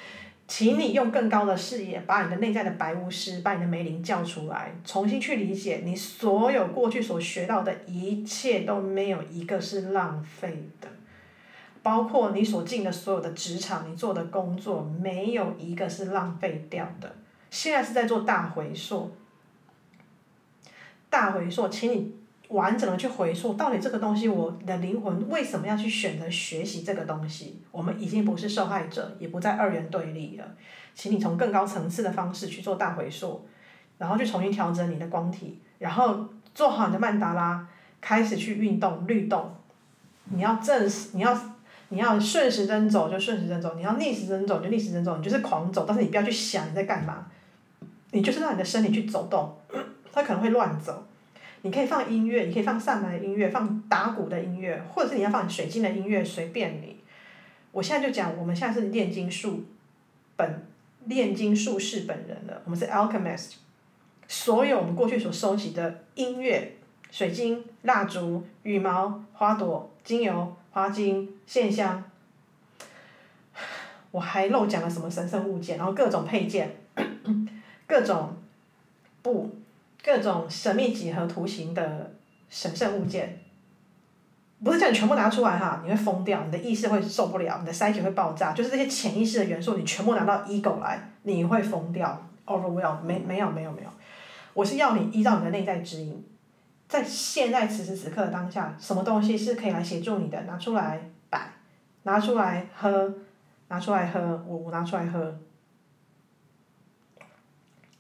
请你用更高的视野，把你的内在的白巫师，把你的梅林叫出来，重新去理解你所有过去所学到的一切都没有一个是浪费的，包括你所进的所有的职场，你做的工作没有一个是浪费掉的。现在是在做大回溯，大回溯，请你。完整的去回溯，到底这个东西，我的灵魂为什么要去选择学习这个东西？我们已经不是受害者，也不在二元对立了。请你从更高层次的方式去做大回溯，然后去重新调整你的光体，然后做好你的曼达拉，开始去运动律动。你要正视，你要你要顺时针走就顺时针走，你要逆时针走就逆时针走，你就是狂走，但是你不要去想你在干嘛，你就是让你的身体去走动，它可能会乱走。你可以放音乐，你可以放萨满的音乐，放打鼓的音乐，或者是你要放水晶的音乐，随便你。我现在就讲，我们现在是炼金术本炼金术士本人了，我们是 alchemist。所有我们过去所收集的音乐、水晶、蜡烛、羽毛、花朵、精油、花精、线香，我还漏讲了什么神圣物件，然后各种配件，各种布。各种神秘几何图形的神圣物件，不是叫你全部拿出来哈，你会疯掉，你的意识会受不了，你的身体会爆炸。就是这些潜意识的元素，你全部拿到 ego 来，你会疯掉。Overwhelm 没没有没有没有，我是要你依照你的内在指引，在现在此时此刻当下，什么东西是可以来协助你的，拿出来摆，拿出来喝，拿出来喝，我我拿出来喝，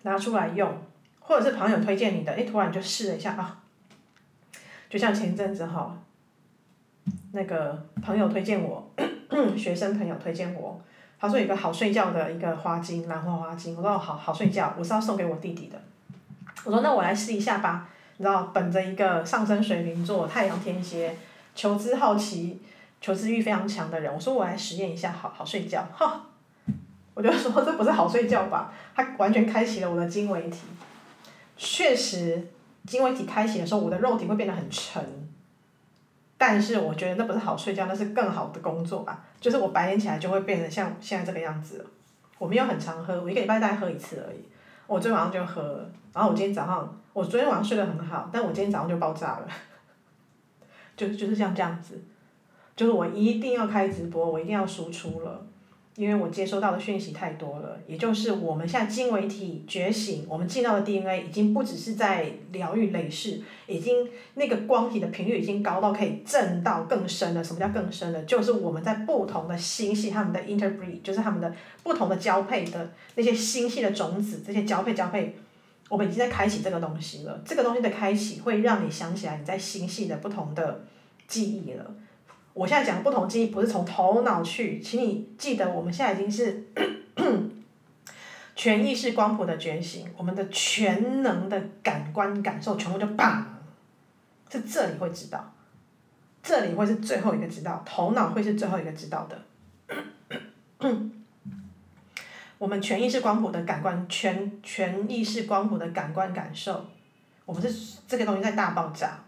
拿出来用。或者是朋友推荐你的，哎，突然就试了一下啊，就像前阵子哈，那个朋友推荐我，学生朋友推荐我，他说有个好睡觉的一个花精，兰花花精，我说好好睡觉，我是要送给我弟弟的，我说那我来试一下吧，你知道，本着一个上升水瓶座、太阳天蝎、求知好奇、求知欲非常强的人，我说我来实验一下，好好睡觉，哈，我就说这不是好睡觉吧，他完全开启了我的经纬体。确实，经纬体开启的时候，我的肉体会变得很沉。但是我觉得那不是好睡觉，那是更好的工作吧。就是我白天起来就会变成像现在这个样子。我没有很常喝，我一个礼拜大概喝一次而已。我昨天晚上就喝了，然后我今天早上，我昨天晚上睡得很好，但我今天早上就爆炸了。就就是像这样子，就是我一定要开直播，我一定要输出了。因为我接收到的讯息太多了，也就是我们现在经纬体觉醒，我们进到的 DNA 已经不只是在疗愈累世，已经那个光体的频率已经高到可以震到更深了。什么叫更深了？就是我们在不同的星系，他们的 interbreed，就是他们的不同的交配的那些星系的种子，这些交配交配，我们已经在开启这个东西了。这个东西的开启会让你想起来你在星系的不同的记忆了。我现在讲的不同记忆，不是从头脑去，请你记得，我们现在已经是 全意识光谱的觉醒，我们的全能的感官感受全部就砰，是这里会知道，这里会是最后一个知道，头脑会是最后一个知道的。我们全意识光谱的感官，全全意识光谱的感官感受，我们是这个东西在大爆炸，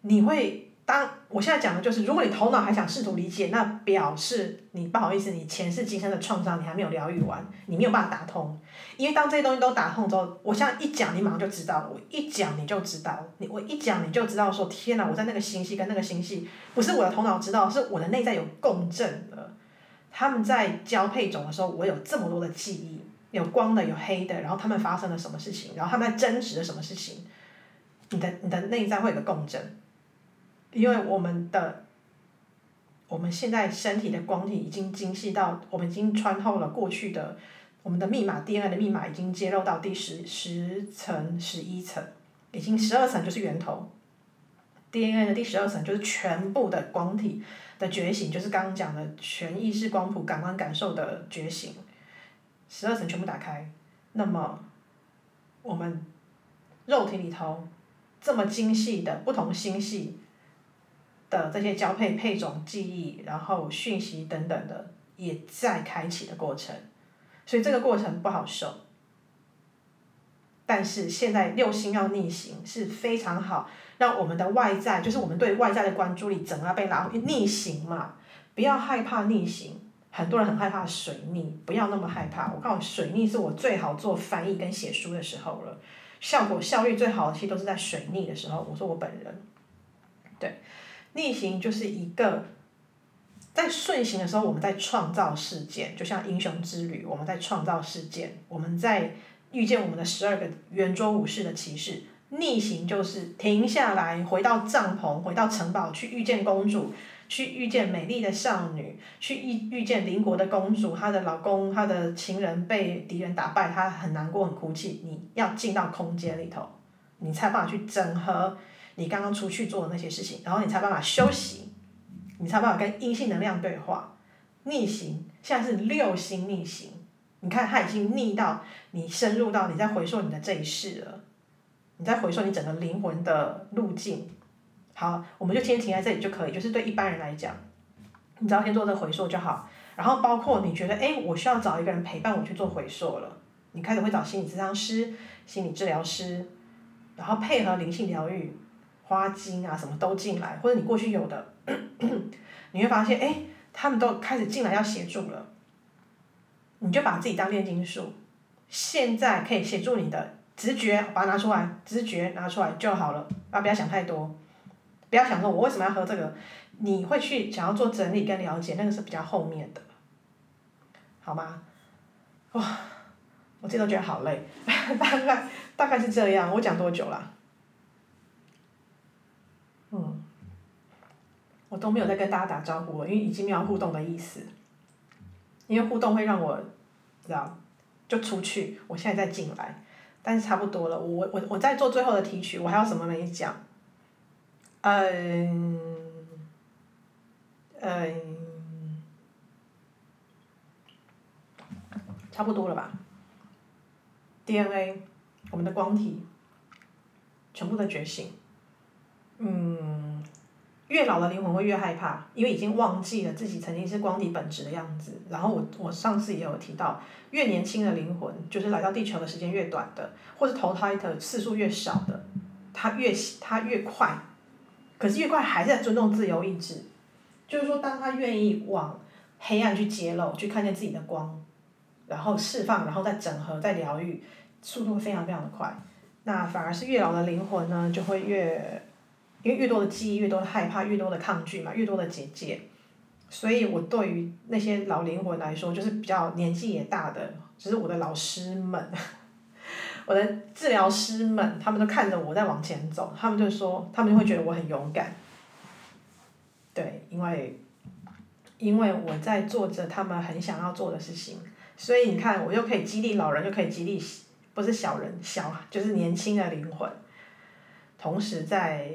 你会。当我现在讲的就是，如果你头脑还想试图理解，那表示你不好意思，你前世今生的创伤你还没有疗愈完，你没有办法打通。因为当这些东西都打通之后，我现在一讲，你马上就知道，我一讲你就知道，你我一讲你就知道说，天哪，我在那个星系跟那个星系，不是我的头脑知道，是我的内在有共振的。他们在交配种的时候，我有这么多的记忆，有光的，有黑的，然后他们发生了什么事情，然后他们在争执了什么事情，你的你的内在会有个共振。因为我们的我们现在身体的光体已经精细到，我们已经穿透了过去的我们的密码 DNA 的密码已经揭露到第十十层、十一层，已经十二层就是源头。DNA 的第十二层就是全部的光体的觉醒，就是刚刚讲的全意识光谱感官感受的觉醒，十二层全部打开，那么我们肉体里头这么精细的不同星系的这些交配配种记忆，然后讯息等等的，也在开启的过程，所以这个过程不好受。但是现在六星要逆行是非常好。让我们的外在，就是我们对外在的关注力，整个被拉逆行嘛。不要害怕逆行，很多人很害怕水逆，不要那么害怕。我告诉你，水逆是我最好做翻译跟写书的时候了，效果效率最好的其实都是在水逆的时候。我说我本人，对，逆行就是一个在顺行的时候，我们在创造事件，就像英雄之旅，我们在创造事件，我们在遇见我们的十二个圆桌武士的骑士。逆行就是停下来，回到帐篷，回到城堡，去遇见公主，去遇见美丽的少女，去遇遇见邻国的公主，她的老公，她的情人被敌人打败，她很难过，很哭泣。你要进到空间里头，你才办法去整合你刚刚出去做的那些事情，然后你才办法休息，你才办法跟阴性能量对话。逆行，现在是六星逆行，你看它已经逆到你深入到你在回溯你的这一世了。你在回溯你整个灵魂的路径，好，我们就先停在这里就可以。就是对一般人来讲，你只要先做这个回溯就好。然后包括你觉得，哎，我需要找一个人陪伴我去做回溯了，你开始会找心理咨商师、心理治疗师，然后配合灵性疗愈、花精啊什么都进来，或者你过去有的，你会发现，哎，他们都开始进来要协助了。你就把自己当炼金术，现在可以协助你的。直觉，把它拿出来，直觉拿出来就好了，啊，不要想太多，不要想说我为什么要喝这个，你会去想要做整理跟了解，那个是比较后面的，好吗？哇，我自己都觉得好累，大概大概是这样，我讲多久了？嗯，我都没有在跟大家打招呼了，因为已经没有互动的意思，因为互动会让我，知道，就出去，我现在再进来。但是差不多了，我我我在做最后的提取，我还有什么没讲？嗯，嗯，差不多了吧？DNA，我们的光体，全部的觉醒，嗯。越老的灵魂会越害怕，因为已经忘记了自己曾经是光底本质的样子。然后我我上次也有提到，越年轻的灵魂，就是来到地球的时间越短的，或是投胎的次数越少的，他越他越快，可是越快还是在尊重自由意志，就是说，当他愿意往黑暗去揭露，去看见自己的光，然后释放，然后再整合，再疗愈，速度非常非常的快。那反而是越老的灵魂呢，就会越。因为越多的记忆，越多的害怕，越多的抗拒嘛，越多的结界，所以我对于那些老灵魂来说，就是比较年纪也大的，就是我的老师们，我的治疗师们，他们都看着我在往前走，他们就说，他们就会觉得我很勇敢。对，因为，因为我在做着他们很想要做的事情，所以你看，我又可以激励老人，又可以激励不是小人，小就是年轻的灵魂，同时在。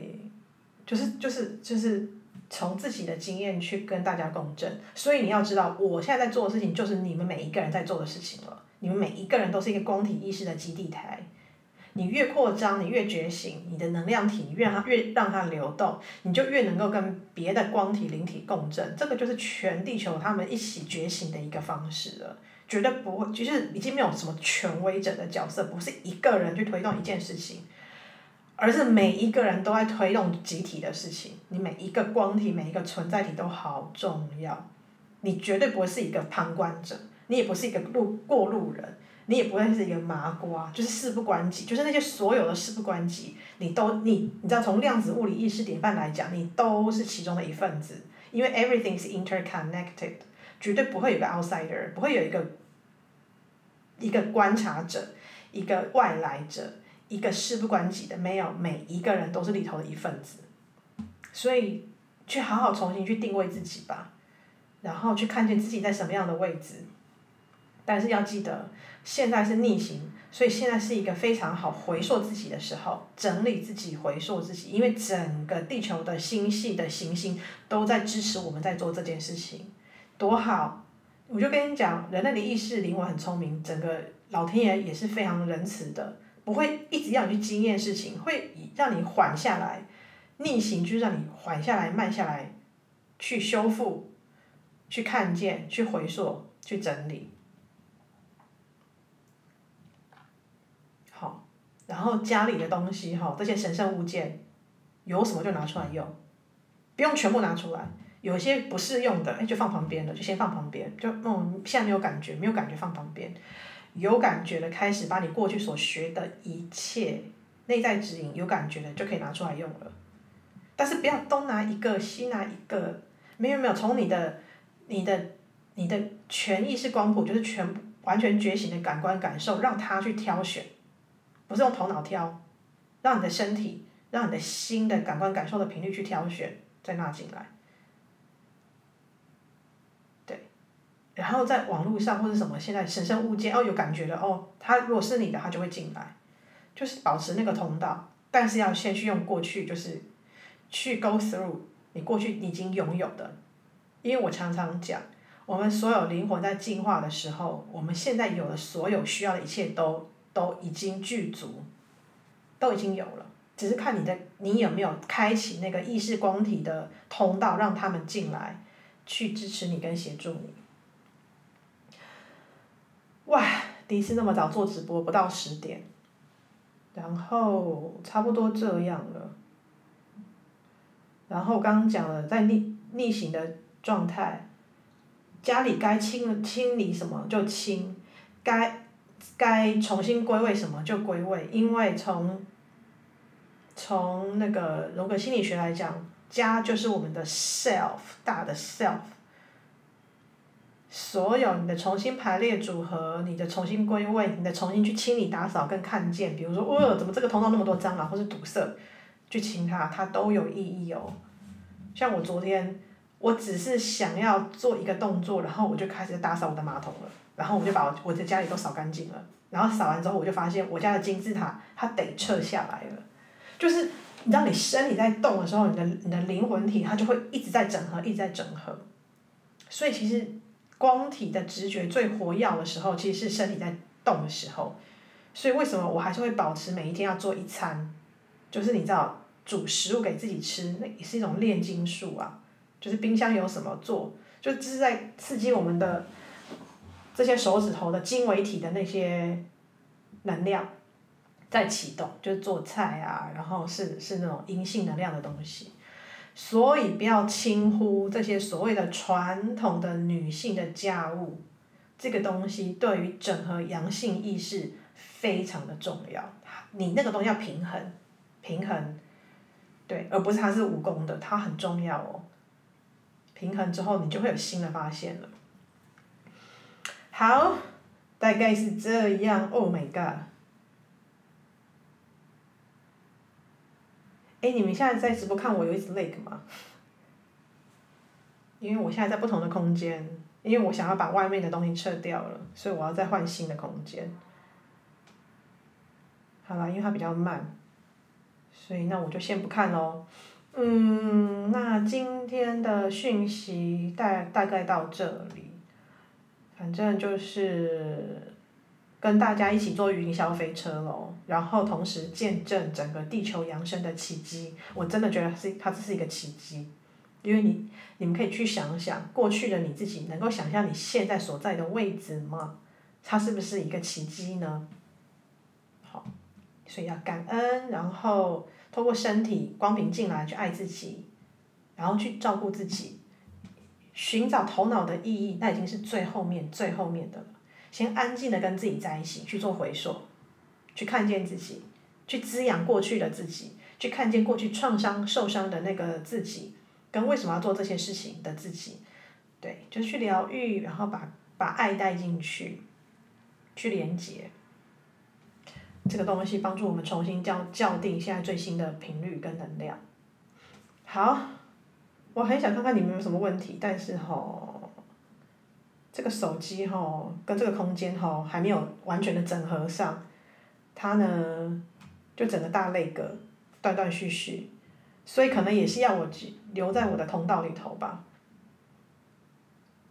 就是就是就是从自己的经验去跟大家共振，所以你要知道，我现在在做的事情就是你们每一个人在做的事情了。你们每一个人都是一个光体意识的基地台，你越扩张，你越觉醒，你的能量体越让它越让它流动，你就越能够跟别的光体灵体共振。这个就是全地球他们一起觉醒的一个方式了，绝对不会，就是已经没有什么权威者的角色，不是一个人去推动一件事情。而是每一个人都在推动集体的事情，你每一个光体、每一个存在体都好重要。你绝对不会是一个旁观者，你也不是一个路过路人，你也不会是一个麻瓜，就是事不关己，就是那些所有的事不关己，你都你你知道从量子物理意识典范来讲，你都是其中的一份子，因为 everything is interconnected，绝对不会有个 outsider，不会有一个一个观察者，一个外来者。一个事不关己的，没有，每一个人都是里头的一份子。所以去好好重新去定位自己吧，然后去看见自己在什么样的位置。但是要记得，现在是逆行，所以现在是一个非常好回溯自己的时候，整理自己，回溯自己，因为整个地球的星系的行星都在支持我们在做这件事情，多好！我就跟你讲，人类的意识灵魂很聪明，整个老天爷也是非常仁慈的，不会一直要你去经验事情，会让你缓下来。逆行就是让你缓下来、慢下来，去修复、去看见、去回溯、去整理。好，然后家里的东西哈，这些神圣物件，有什么就拿出来用，不用全部拿出来。有些不适用的，哎，就放旁边了，就先放旁边，就嗯，现在没有感觉，没有感觉放旁边，有感觉的开始把你过去所学的一切内在指引，有感觉的就可以拿出来用了。但是不要东拿一个西拿一个，没有没有，从你的你的你的全意识光谱，就是全完全觉醒的感官感受，让他去挑选，不是用头脑挑，让你的身体，让你的心的感官感受的频率去挑选，再纳进来。然后在网络上或者什么，现在神圣物件哦，有感觉了哦，他如果是你的，他就会进来，就是保持那个通道，但是要先去用过去，就是去 go through 你过去已经拥有的，因为我常常讲，我们所有灵魂在进化的时候，我们现在有的所有需要的一切都都已经具足，都已经有了，只是看你的你有没有开启那个意识光体的通道，让他们进来，去支持你跟协助你。哇，第一次那么早做直播，不到十点，然后差不多这样了。然后刚刚讲了，在逆逆行的状态，家里该清清理什么就清，该该重新归位什么就归位，因为从从那个荣格心理学来讲，家就是我们的 self，大的 self。所有你的重新排列组合，你的重新归位，你的重新去清理打扫跟看见，比如说，哦，怎么这个通道那么多蟑螂或是堵塞，去清它，它都有意义哦。像我昨天，我只是想要做一个动作，然后我就开始打扫我的马桶了，然后我就把我我的家里都扫干净了，然后扫完之后，我就发现我家的金字塔它得撤下来了，就是你知道你身体在动的时候，你的你的灵魂体它就会一直在整合，一直在整合，所以其实。光体的直觉最活跃的时候，其实是身体在动的时候，所以为什么我还是会保持每一天要做一餐，就是你知道煮食物给自己吃，那也是一种炼金术啊，就是冰箱有什么做，就这是在刺激我们的这些手指头的经纬体的那些能量在启动，就是做菜啊，然后是是那种阴性能量的东西。所以不要轻忽这些所谓的传统的女性的家务，这个东西对于整合阳性意识非常的重要。你那个东西要平衡，平衡，对，而不是它是无功的，它很重要哦。平衡之后，你就会有新的发现了。好，大概是这样。Oh my god！哎，你们现在在直播看我有一只 leg 吗？因为我现在在不同的空间，因为我想要把外面的东西撤掉了，所以我要再换新的空间。好了，因为它比较慢，所以那我就先不看喽。嗯，那今天的讯息大大概到这里，反正就是。跟大家一起坐云霄飞车喽，然后同时见证整个地球扬升的奇迹。我真的觉得是它这是一个奇迹，因为你你们可以去想想过去的你自己，能够想象你现在所在的位置吗？它是不是一个奇迹呢？好，所以要感恩，然后透过身体光凭进来去爱自己，然后去照顾自己，寻找头脑的意义，那已经是最后面最后面的了。先安静的跟自己在一起去做回溯，去看见自己，去滋养过去的自己，去看见过去创伤受伤的那个自己，跟为什么要做这些事情的自己，对，就去疗愈，然后把把爱带进去，去连接，这个东西帮助我们重新校校定现在最新的频率跟能量。好，我很想看看你们有什么问题，但是吼，这个手机吼跟这个空间吼还没有完全的整合上，它呢就整个大累个断断续续，所以可能也是要我留在我的通道里头吧。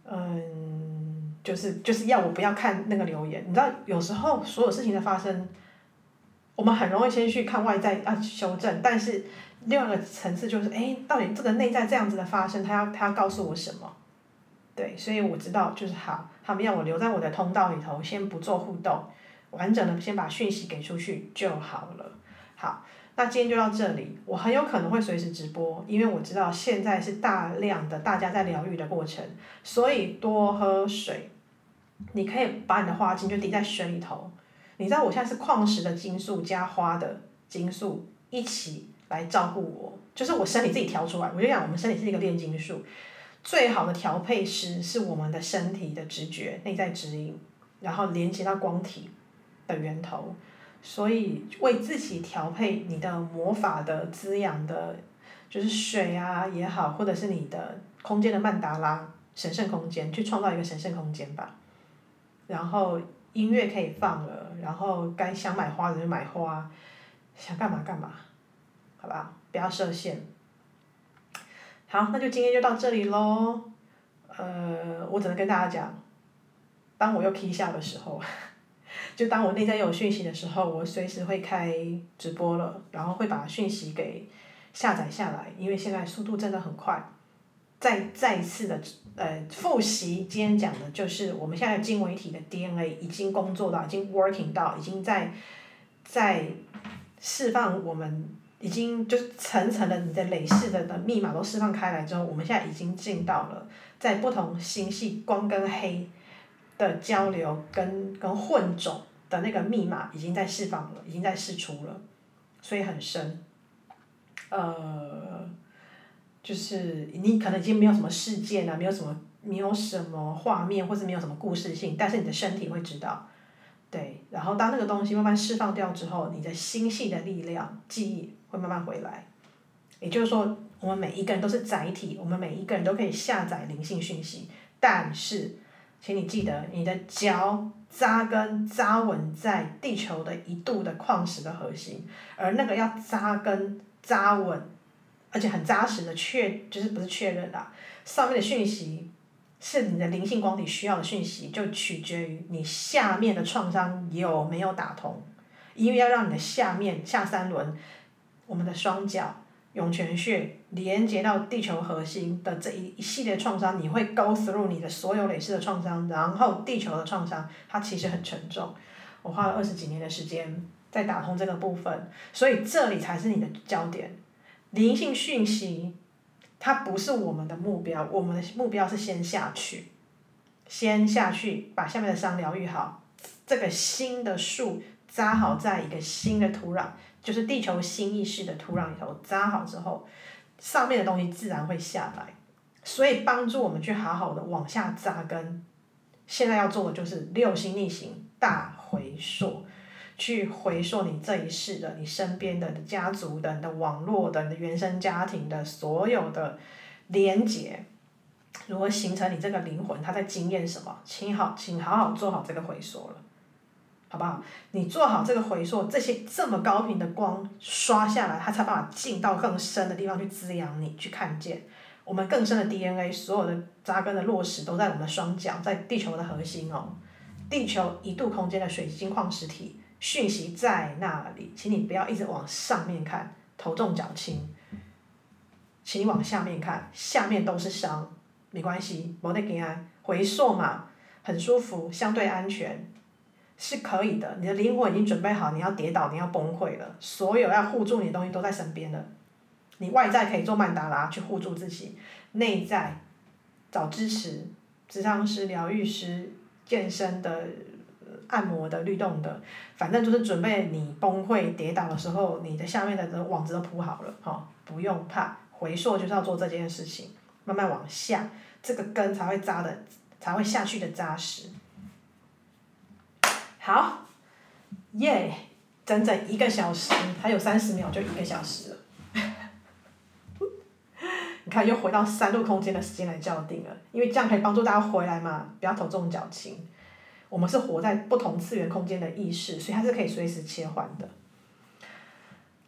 嗯，就是就是要我不要看那个留言，你知道有时候所有事情的发生，我们很容易先去看外在啊修正，但是另外一个层次就是，哎，到底这个内在这样子的发生，他要他要告诉我什么？对，所以我知道就是好，他们要我留在我的通道里头，先不做互动，完整的先把讯息给出去就好了。好。那今天就到这里，我很有可能会随时直播，因为我知道现在是大量的大家在疗愈的过程，所以多喝水。你可以把你的花精就滴在水里头，你知道我现在是矿石的金素加花的金素一起来照顾我，就是我身体自己调出来。我就讲我们身体是一个炼金术，最好的调配师是我们的身体的直觉、内在指引，然后连接到光体的源头。所以为自己调配你的魔法的滋养的，就是水啊也好，或者是你的空间的曼达拉神圣空间，去创造一个神圣空间吧。然后音乐可以放了，然后该想买花的就买花，想干嘛干嘛，好吧，不要设限。好，那就今天就到这里喽。呃，我只能跟大家讲，当我又 K 笑的时候。就当我内在有讯息的时候，我随时会开直播了，然后会把讯息给下载下来，因为现在速度真的很快。再再一次的呃复习，今天讲的就是我们现在经纬体的 DNA 已经工作到，已经 working 到，已经在在释放我们，已经就是层层的你的累世的的密码都释放开来之后，我们现在已经进到了在不同星系光跟黑。的交流跟跟混种的那个密码已经在释放了，已经在释出了，所以很深。呃，就是你可能已经没有什么事件啊，没有什么没有什么画面，或是没有什么故事性，但是你的身体会知道。对，然后当那个东西慢慢释放掉之后，你的星系的力量、记忆会慢慢回来。也就是说，我们每一个人都是载体，我们每一个人都可以下载灵性讯息，但是。请你记得，你的脚扎根扎稳在地球的一度的矿石的核心，而那个要扎根扎稳，而且很扎实的确，就是不是确认的，上面的讯息是你的灵性光体需要的讯息，就取决于你下面的创伤有没有打通，因为要让你的下面下三轮，我们的双脚。涌泉穴连接到地球核心的这一一系列创伤，你会 go through 你的所有累世的创伤，然后地球的创伤，它其实很沉重。我花了二十几年的时间在打通这个部分，所以这里才是你的焦点。灵性讯息，它不是我们的目标，我们的目标是先下去，先下去把下面的伤疗愈好，这个新的树扎好在一个新的土壤。就是地球新意识的土壤里头扎好之后，上面的东西自然会下来，所以帮助我们去好好的往下扎根。现在要做的就是六星逆行大回溯，去回溯你这一世的、你身边的、家族的、你的网络的、你的原生家庭的所有的连结，如何形成你这个灵魂，它在经验什么？请好，请好好做好这个回溯了。好不好？你做好这个回溯，这些这么高频的光刷下来，它才办法进到更深的地方去滋养你，去看见我们更深的 DNA，所有的扎根的落实都在我们的双脚，在地球的核心哦。地球一度空间的水晶矿石体讯息在那里，请你不要一直往上面看，头重脚轻，请你往下面看，下面都是伤，没关系，没得惊啊，回溯嘛，很舒服，相对安全。是可以的，你的灵魂已经准备好，你要跌倒，你要崩溃了，所有要护住你的东西都在身边了。你外在可以做曼达拉去护住自己，内在找支持，咨商师、疗愈师、健身的、按摩的、律动的，反正就是准备你崩溃跌倒的时候，你的下面的网子都铺好了，哈，不用怕。回溯就是要做这件事情，慢慢往下，这个根才会扎的，才会下去的扎实。好，耶、整整一个小时，还有三十秒就一个小时了。你看又回到三度空间的时间来校定了，因为这样可以帮助大家回来嘛，不要头重脚轻。我们是活在不同次元空间的意识，所以它是可以随时切换的。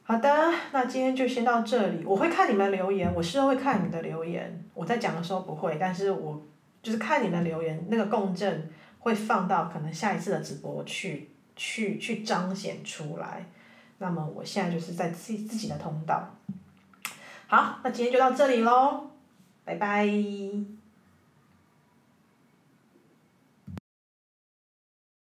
好的，那今天就先到这里。我会看你们留言，我事后会看你们的留言。我在讲的时候不会，但是我就是看你们留言，那个共振会放到可能下一次的直播去去去彰显出来。那么我现在就是在自自己的通道。好，那今天就到这里喽，拜拜。